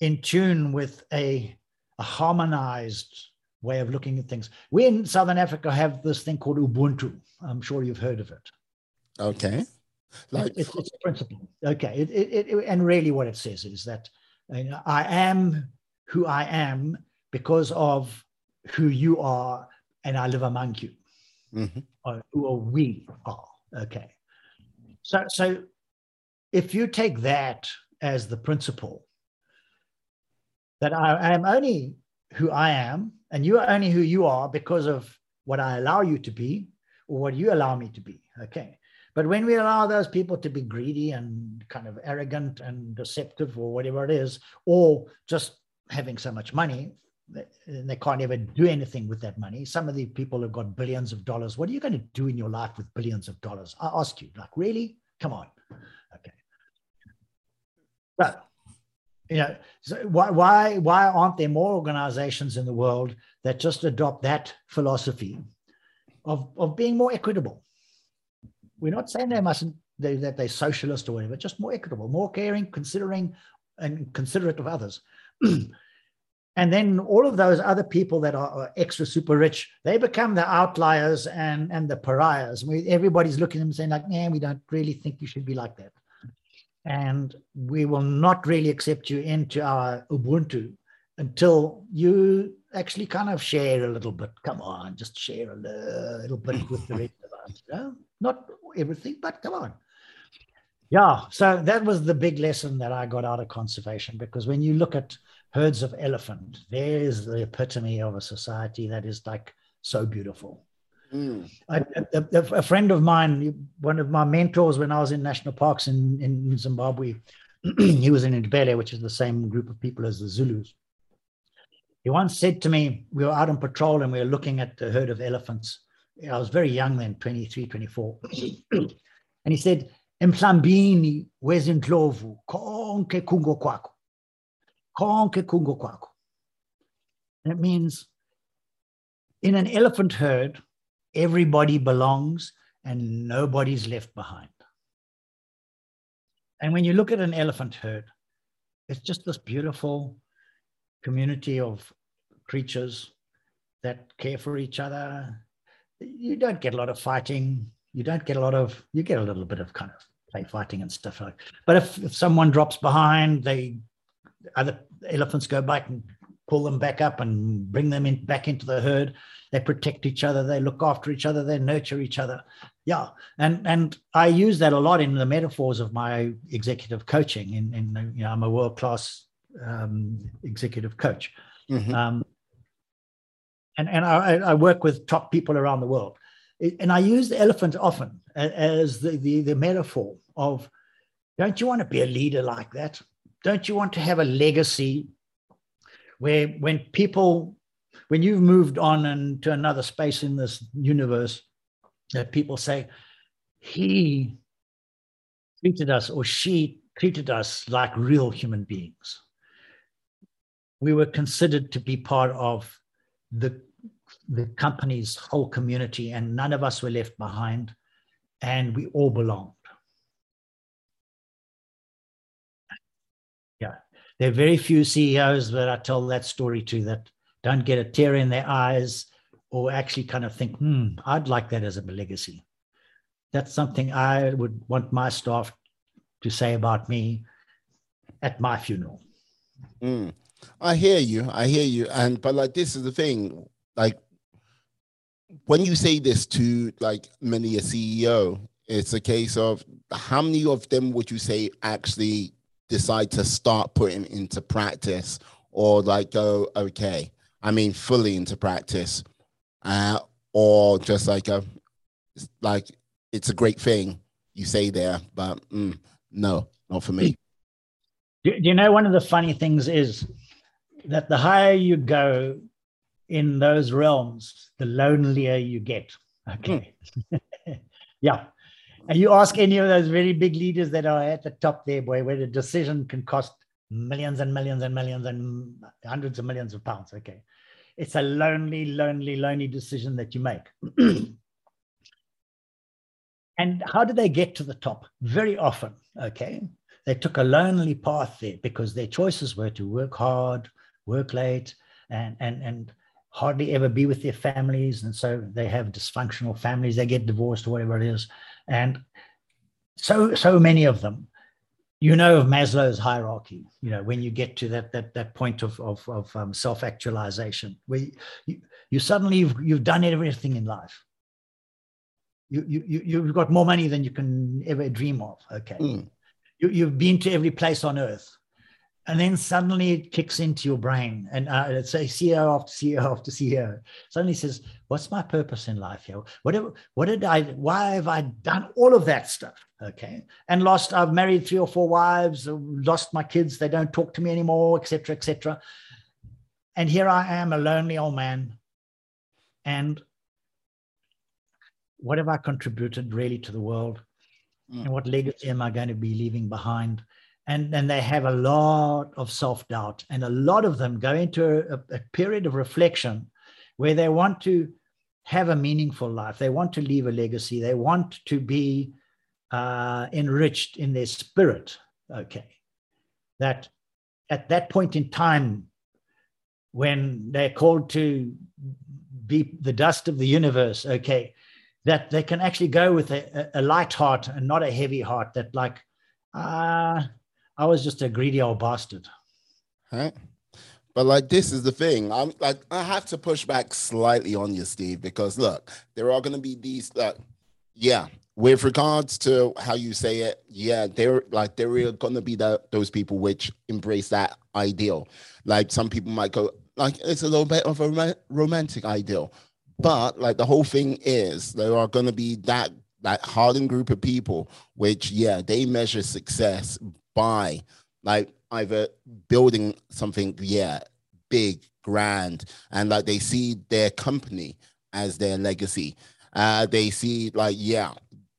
in tune with a, a harmonized way of looking at things? We in Southern Africa have this thing called Ubuntu. I'm sure you've heard of it. Okay. Like it's, it's a principle. Okay. It, it, it, and really, what it says is that I am who I am because of who you are, and I live among you, mm-hmm. or who we are. Okay. So, so if you take that as the principle, that I am only who I am, and you are only who you are because of what I allow you to be or what you allow me to be. Okay. But when we allow those people to be greedy and kind of arrogant and deceptive or whatever it is, or just having so much money, and they can't ever do anything with that money. Some of the people have got billions of dollars. What are you going to do in your life with billions of dollars? I ask you, like, really? Come on. But you know, so why why why aren't there more organizations in the world that just adopt that philosophy of of being more equitable? We're not saying they mustn't they, that they're socialist or whatever, just more equitable, more caring, considering and considerate of others. and then all of those other people that are, are, extra super rich they become the outliers and and the pariahs we, everybody's looking at them saying like man we don't really think you should be like that and we will not really accept you into our ubuntu until you actually kind of share a little bit come on just share a little bit with the rest of us you know? not everything but come on yeah so that was the big lesson that i got out of conservation because when you look at herds of elephant. There is the epitome of a society that is like so beautiful. Mm. I, a, a, friend of mine, one of my mentors when I was in national parks in, in Zimbabwe, he was in Ndebele, which is the same group of people as the Zulus. He once said to me, we were out on patrol and we were looking at a herd of elephants. I was very young then, 23, 24. and he said, Emhlambini, wezindlovu, konke kungo kwako. Konke kungo kwako. That means in an elephant herd, everybody belongs and nobody's left behind. And when you look at an elephant herd, it's just this beautiful community of creatures that care for each other. You don't get a lot of fighting. You don't get a lot of, you get a little bit of kind of play fighting and stuff like But if, if someone drops behind, they other elephants go back and pull them back up and bring them in back into the herd. They protect each other. They look after each other. They nurture each other. Yeah, and and I use that a lot in the metaphors of my executive coaching. In, in you know, I'm a world class um, executive coach, mm-hmm. um, and and I, I work with top people around the world, and I use the elephant often as the, the, the metaphor of, don't you want to be a leader like that? don't you want to have a legacy where when people when you've moved on and to another space in this universe that people say he treated us or she treated us like real human beings. We were considered to be part of the the company's whole community and none of us were left behind and we all belong There are very few CEOs that I tell that story to that don't get a tear in their eyes or actually kind of think, hmm, I'd like that as a legacy. That's something I would want my staff to say about me at my funeral. Mm. I hear you. I hear you. And but like this is the thing, like when you say this to like many a CEO, it's a case of how many of them would you say actually decide to start putting into practice or like go okay i mean fully into practice uh, or just like a like it's a great thing you say there but mm, no not for me. Do, do you know one of the funny things is that the higher you go in those realms the lonelier you get. Okay. Mm. yeah and you ask any of those very big leaders that are at the top there, boy, where the decision can cost millions and millions and millions and hundreds of millions of pounds. Okay. It's a lonely, lonely, lonely decision that you make. and how do they get to the top? Very often, okay, they took a lonely path there because their choices were to work hard, work late, and and and hardly ever be with their families. And so they have dysfunctional families, they get divorced, or whatever it is and so so many of them you know of Maslow's hierarchy. You know when you get to that that that point of of, of um, self actualization, where you, you suddenly you've, you've done everything in life. You you you've got more money than you can ever dream of. Okay, mm. you, you've been to every place on earth and then suddenly it kicks into your brain and uh, it's a CEO after CEO after CEO suddenly says what's my purpose in life here what, what did I why have I done all of that stuff? Okay. And lost I've married three or four wives lost my kids they don't talk to me anymore etc etc and here I am a lonely old man. And what have I contributed really to the world? Mm. and what legacy am I going to be leaving behind and then they have a lot of self doubt, and a lot of them go into a, a, period of reflection where they want to have a meaningful life, they want to leave a legacy, they want to be uh, enriched in their spirit. Okay, that at that point in time, when they're called to be the dust of the universe, okay, that they can actually go with a, a light heart and not a heavy heart. That like. Uh, I was just a greedy old bastard. Right. But like this is the thing. I'm like I have to push back slightly on you, Steve, because look, there are gonna be these that yeah, with regards to how you say it, yeah, there like there are gonna be that those people which embrace that ideal. Like some people might go, like it's a little bit of a romantic ideal. But like the whole thing is there are gonna be that that hardened group of people which yeah, they measure success by like either building something, yeah, big, grand, and like they see their company as their legacy. Uh, they see like, yeah,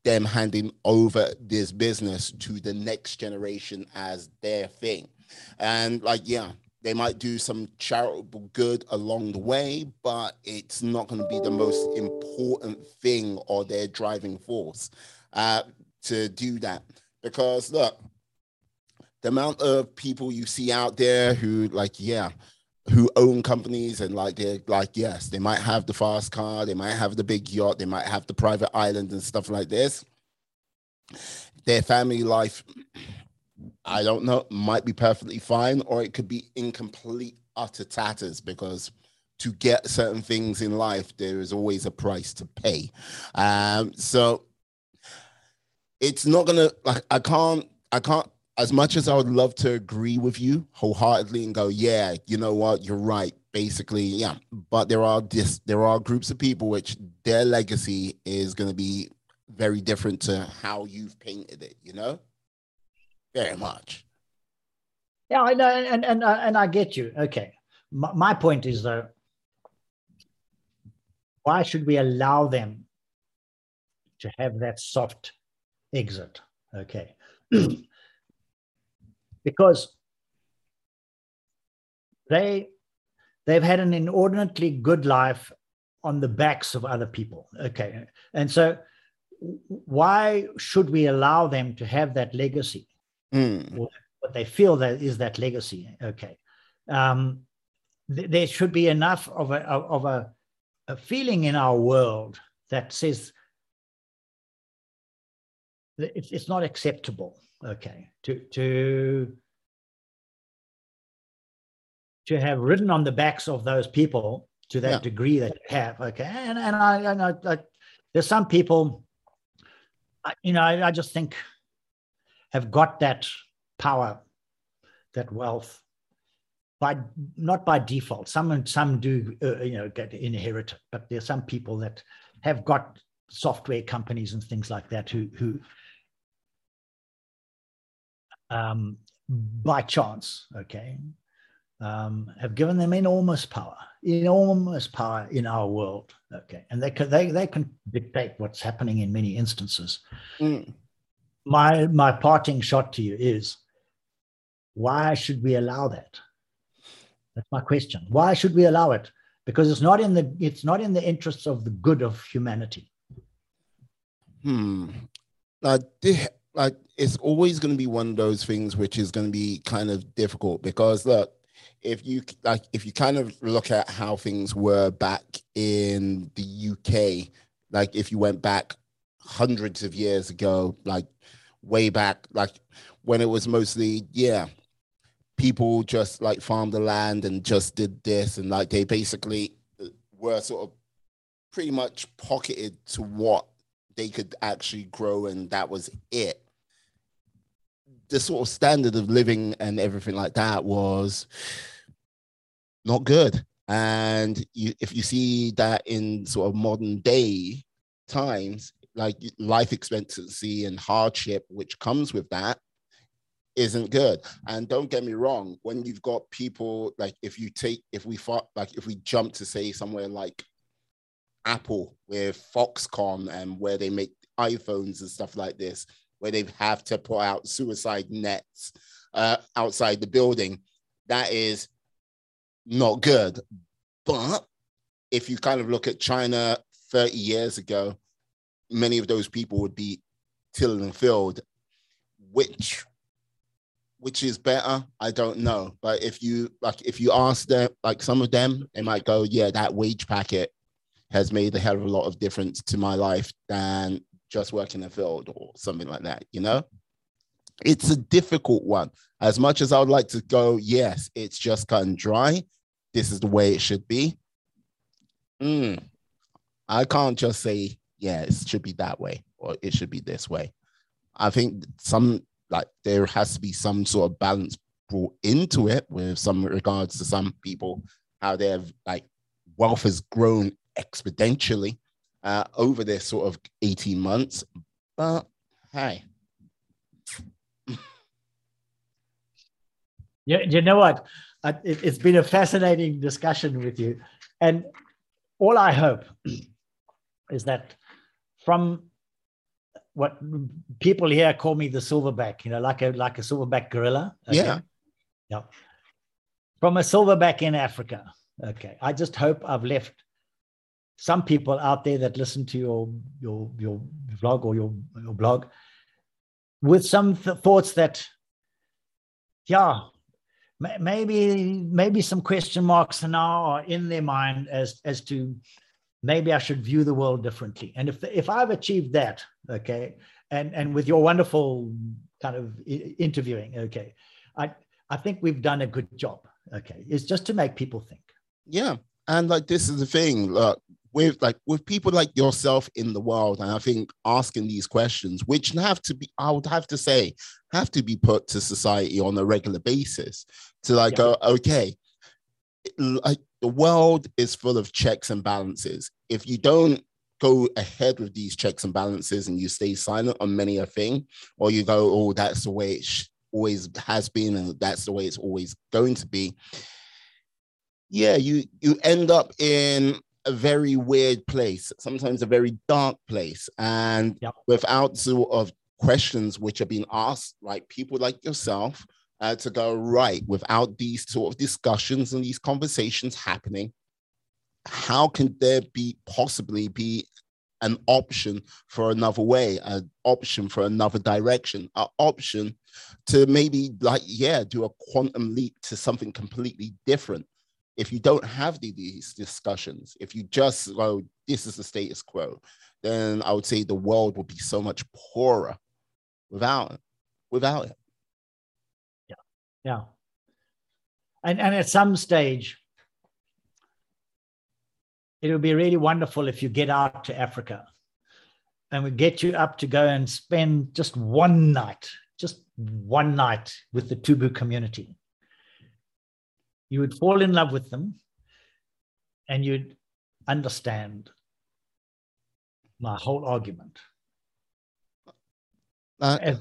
them handing over this business to the next generation as their thing. And like, yeah, they might do some charitable good along the way, but it's not going to be the most important thing or their driving force uh, to do that. Because look, the amount of people you see out there who like yeah who own companies and like they're like yes they might have the fast car they might have the big yacht they might have the private island and stuff like this. Their family life i don't know might be perfectly fine or it could be incomplete utter tatters because to get certain things in life there is always a price to pay. Um so it's not gonna like i can't i can't as much as I would love to agree with you wholeheartedly and go, yeah, you know what, you're right. Basically, yeah. But there are this there are groups of people which their legacy is going to be very different to how you've painted it. You know, very much. Yeah, I know, and and uh, and I get you. Okay, my, my point is though, why should we allow them to have that soft exit? Okay. because they they've had an inordinately good life on the backs of other people. Okay. And so why should we allow them to have that legacy? Mm. what they feel that is that legacy. Okay. Um, th- there should be enough of a of a, a feeling in our world that says it's, it's not acceptable okay. To to to have ridden on the backs of those people to that yeah. degree that you have okay. And and i, and I, I there's some people you know I, I just think have got that power that wealth by not by default. Some some do uh, you know get inherited but there's some people that have got software companies and things like that who who um, by chance, okay, um, have given them enormous power, enormous power in our world, okay, and they can they they can dictate what's happening in many instances. Mm. My my parting shot to you is, why should we allow that? That's my question. Why should we allow it? Because it's not in the it's not in the interests of the good of humanity. Hmm. Uh, like it's always going to be one of those things which is going to be kind of difficult because look if you like if you kind of look at how things were back in the UK like if you went back hundreds of years ago like way back like when it was mostly yeah people just like farmed the land and just did this and like they basically uh, were sort of pretty much pocketed to what they could actually grow and that was it the sort of standard of living and everything like that was not good and you, if you see that in sort of modern day times like life expectancy and hardship which comes with that isn't good. And don't get me wrong, when you've got people like if you take if we fought like if we jump to say somewhere like Apple with Foxconn and where they make iPhones and stuff like this, where they have to put out suicide nets uh, outside the building, that is not good. But if you kind of look at China 30 years ago, many of those people would be tilling the field, which which is better? I don't know. But if you like if you ask them like some of them they might go yeah that wage packet has made a hell of a lot of difference to my life than just working in the field or something like that you know? It's a difficult one. As much as i would like to go yes it's just cut and dry this is the way it should be. Mm, i can't just say yeah it should be that way or it should be this way. I think some like there has to be some sort of balance brought into it with some regards to some people how their like wealth has grown exponentially uh, over this sort of 18 months but hey you, you know what it, it's been a fascinating discussion with you and all i hope is that from what people here call me the silverback, you know, like a like a silverback gorilla. Okay? Yeah. Yeah. From a silverback in Africa. Okay. I just hope I've left some people out there that listen to your your your vlog or your your blog with some th- thoughts that yeah maybe maybe some question marks now are in their mind as as to maybe I should view the world differently. And if if I've achieved that, okay, and and with your wonderful kind of interviewing, okay, I I think we've done a good job. Okay, it's just to make people think. Yeah, and like this is the thing, look, with like with people like yourself in the world, and I think asking these questions, which have to be, I would have to say, have to be put to society on a regular basis to like yeah. go, okay, like the world is full of checks and balances. If you don't go ahead with these checks and balances and you stay silent on many a thing, or you go, oh, that's the way it sh- always has been, and that's the way it's always going to be. Yeah, you you end up in a very weird place, sometimes a very dark place, and yep. without sort of questions which are being asked, like people like yourself, uh, to go right without these sort of discussions and these conversations happening how can there be possibly be an option for another way an option for another direction an option to maybe like yeah do a quantum leap to something completely different if you don't have these discussions if you just go this is the status quo then i would say the world would be so much poorer without it without it Yeah, yeah. And, and at some stage, it would be really wonderful if you get out to Africa and we get you up to go and spend just one night, just one night with the Tubu community. You would fall in love with them and you'd understand my whole argument. Uh, if,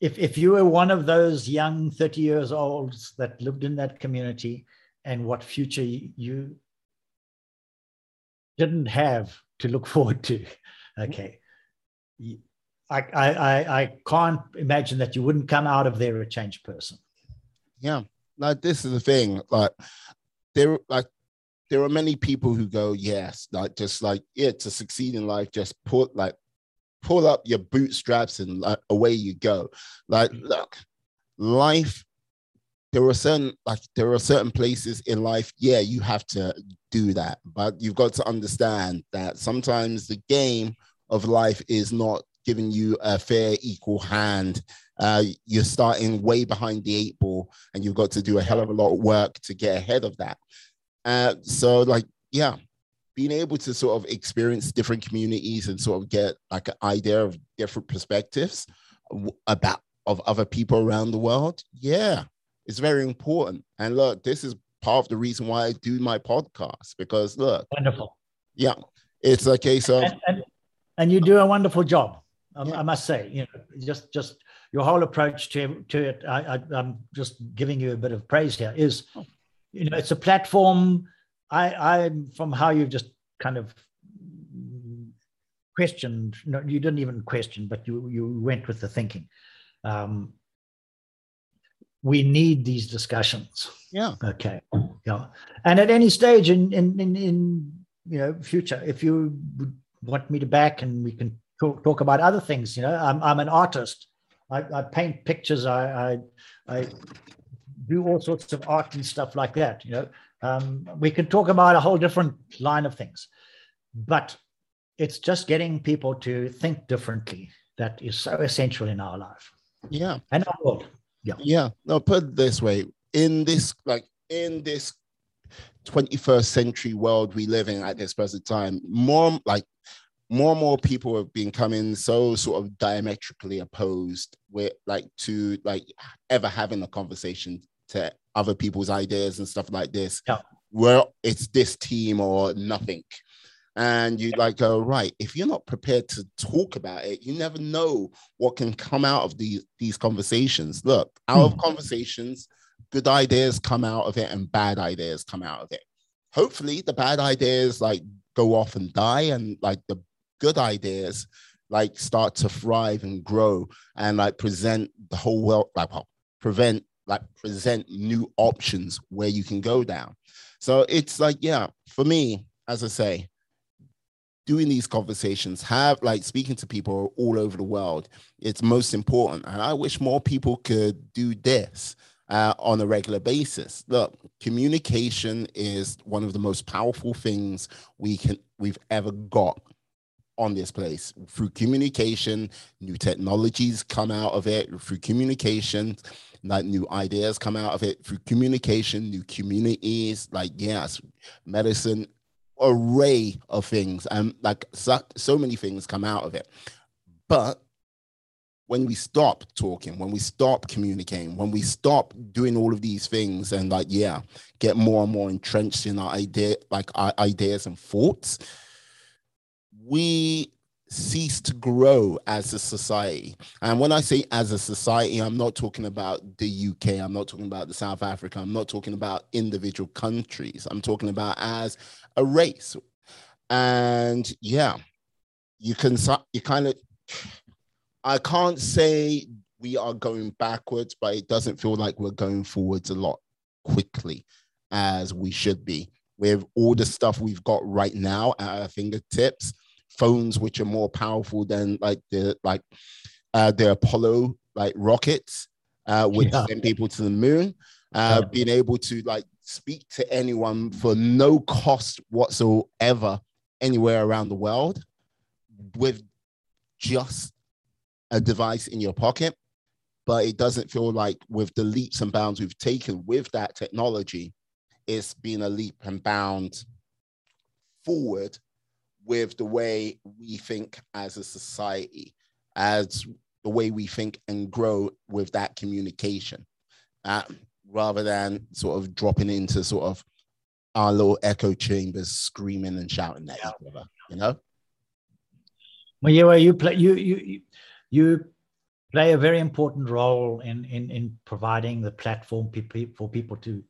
if if you were one of those young 30 years olds that lived in that community and what future you didn't have to look forward to okay I, I i can't imagine that you wouldn't come out of there a changed person yeah like this is the thing like there like there are many people who go yes like just like yeah to succeed in life just put like pull up your bootstraps and like, away you go. Like, mm. look, life. There are certain like there are certain places in life. Yeah, you have to do that, but you've got to understand that sometimes the game of life is not giving you a fair, equal hand uh, you're starting way behind the eight ball and you've got to do a hell of a lot of work to get ahead of that. Uh, so, like, yeah, being able to sort of experience different communities and sort of get like an idea of different perspectives about of other people around the world, yeah, it's very important. And look, this is part of the reason why I do my podcast because look, wonderful. Yeah, it's a case of and, and, and you do a wonderful job. I, yeah. I must say, you know, just just your whole approach to to it. I, I am just giving you a bit of praise here. Is you know, it's a platform. I I from how you've just kind of questioned. No, you didn't even question, but you you went with the thinking. Um, we need these discussions. Yeah. Okay. Yeah. And at any stage in in in, in you know future, if you want me to back and we can talk, talk about other things, you know, I'm I'm an artist. I, I paint pictures. I, I I do all sorts of art and stuff like that. You know, um, we can talk about a whole different line of things, but it's just getting people to think differently that is so essential in our life. Yeah. And our world. Yeah. Yeah. No, put it this way. In this, like in this 21st century world we live in at this present time, more like more and more people have been coming so sort of diametrically opposed with like to like ever having a conversation to other people's ideas and stuff like this. Yeah. Well, it's this team or nothing and you like go right if you're not prepared to talk about it you never know what can come out of these these conversations look out of hmm. conversations good ideas come out of it and bad ideas come out of it hopefully the bad ideas like go off and die and like the good ideas like start to thrive and grow and like present the whole world like well, prevent like present new options where you can go down so it's like yeah for me as i say doing these conversations, have like speaking to people all over the world, it's most important. And I wish more people could do this uh, on a regular basis. Look, communication is one of the most powerful things we can we've ever got on this place. Through communication, new technologies come out of it. Through communication, like new ideas come out of it. Through communication, new communities, like yes, medicine array of things and like so, so many things come out of it but when we stop talking when we stop communicating when we stop doing all of these things and like yeah get more and more entrenched in our idea like our ideas and thoughts we cease to grow as a society. And when I say as a society, I'm not talking about the UK, I'm not talking about the South Africa, I'm not talking about individual countries. I'm talking about as a race. And yeah, you can you kind of I can't say we are going backwards, but it doesn't feel like we're going forwards a lot quickly as we should be with all the stuff we've got right now at our fingertips phones which are more powerful than like the like uh, the Apollo like rockets, uh, which yeah. send people to the moon. Uh, yeah. Being able to like speak to anyone for no cost whatsoever anywhere around the world with just a device in your pocket. But it doesn't feel like with the leaps and bounds we've taken with that technology, it's been a leap and bound forward with the way we think as a society, as the way we think and grow with that communication, uh, rather than sort of dropping into sort of our little echo chambers, screaming and shouting at each other. You know. Well, you you play you you you play a very important role in in in providing the platform for people to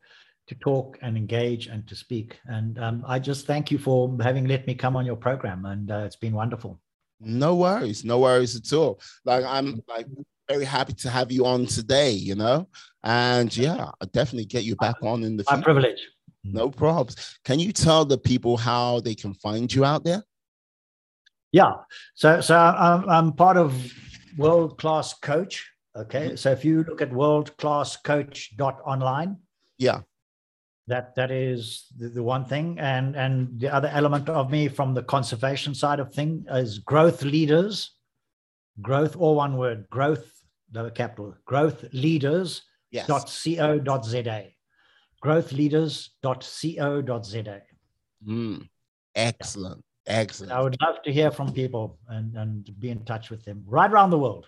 to talk and engage and to speak. And um, I just thank you for having let me come on your program, and uh, it's been wonderful. No worries, no worries at all. Like I'm like very happy to have you on today, you know, and yeah, I'll definitely get you back on in the future. My privilege. No problems. Can you tell the people how they can find you out there? Yeah, so so I'm, I'm part of World Class Coach. Okay, mm-hmm. so if you look at worldclasscoach.online, yeah, that that is the, the, one thing and and the other element of me from the conservation side of thing is growth leaders growth or one word growth the capital, growthleaders.co.za. Yes. Growthleaders.co.za. Mm, excellent. Excellent. I would love to hear from people and, and be in touch with them right around the world.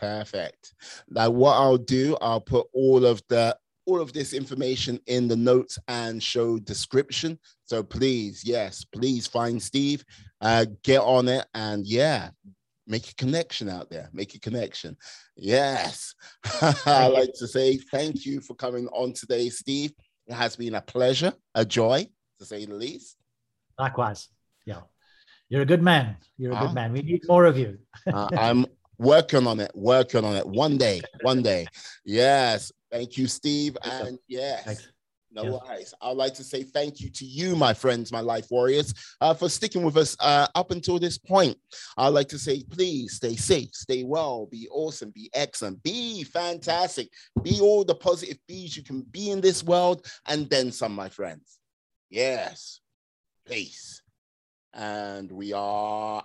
Perfect. Now, what I'll do, I'll put all of the all of this information in the notes and show description. So please, yes, please find Steve, uh, get on it, and yeah, make a connection out there. Make a connection. Yes, I like to say thank you for coming on today, Steve. It has been a pleasure, a joy, to say the least. Likewise. Yeah. You're a good man. You're a good ah. man. We need more of you. uh, I'm working on it, working on it. One day, one day. Yes. Thank you, Steve. And yes. Thanks. No worries. I'd like to say thank you to you, my friends, my life warriors, uh, for sticking with us uh, up until this point. I'd like to say, please stay safe, stay well, be awesome, be excellent, be fantastic, be all the positive bees you can be in this world, and then some, my friends. Yes. Peace and we are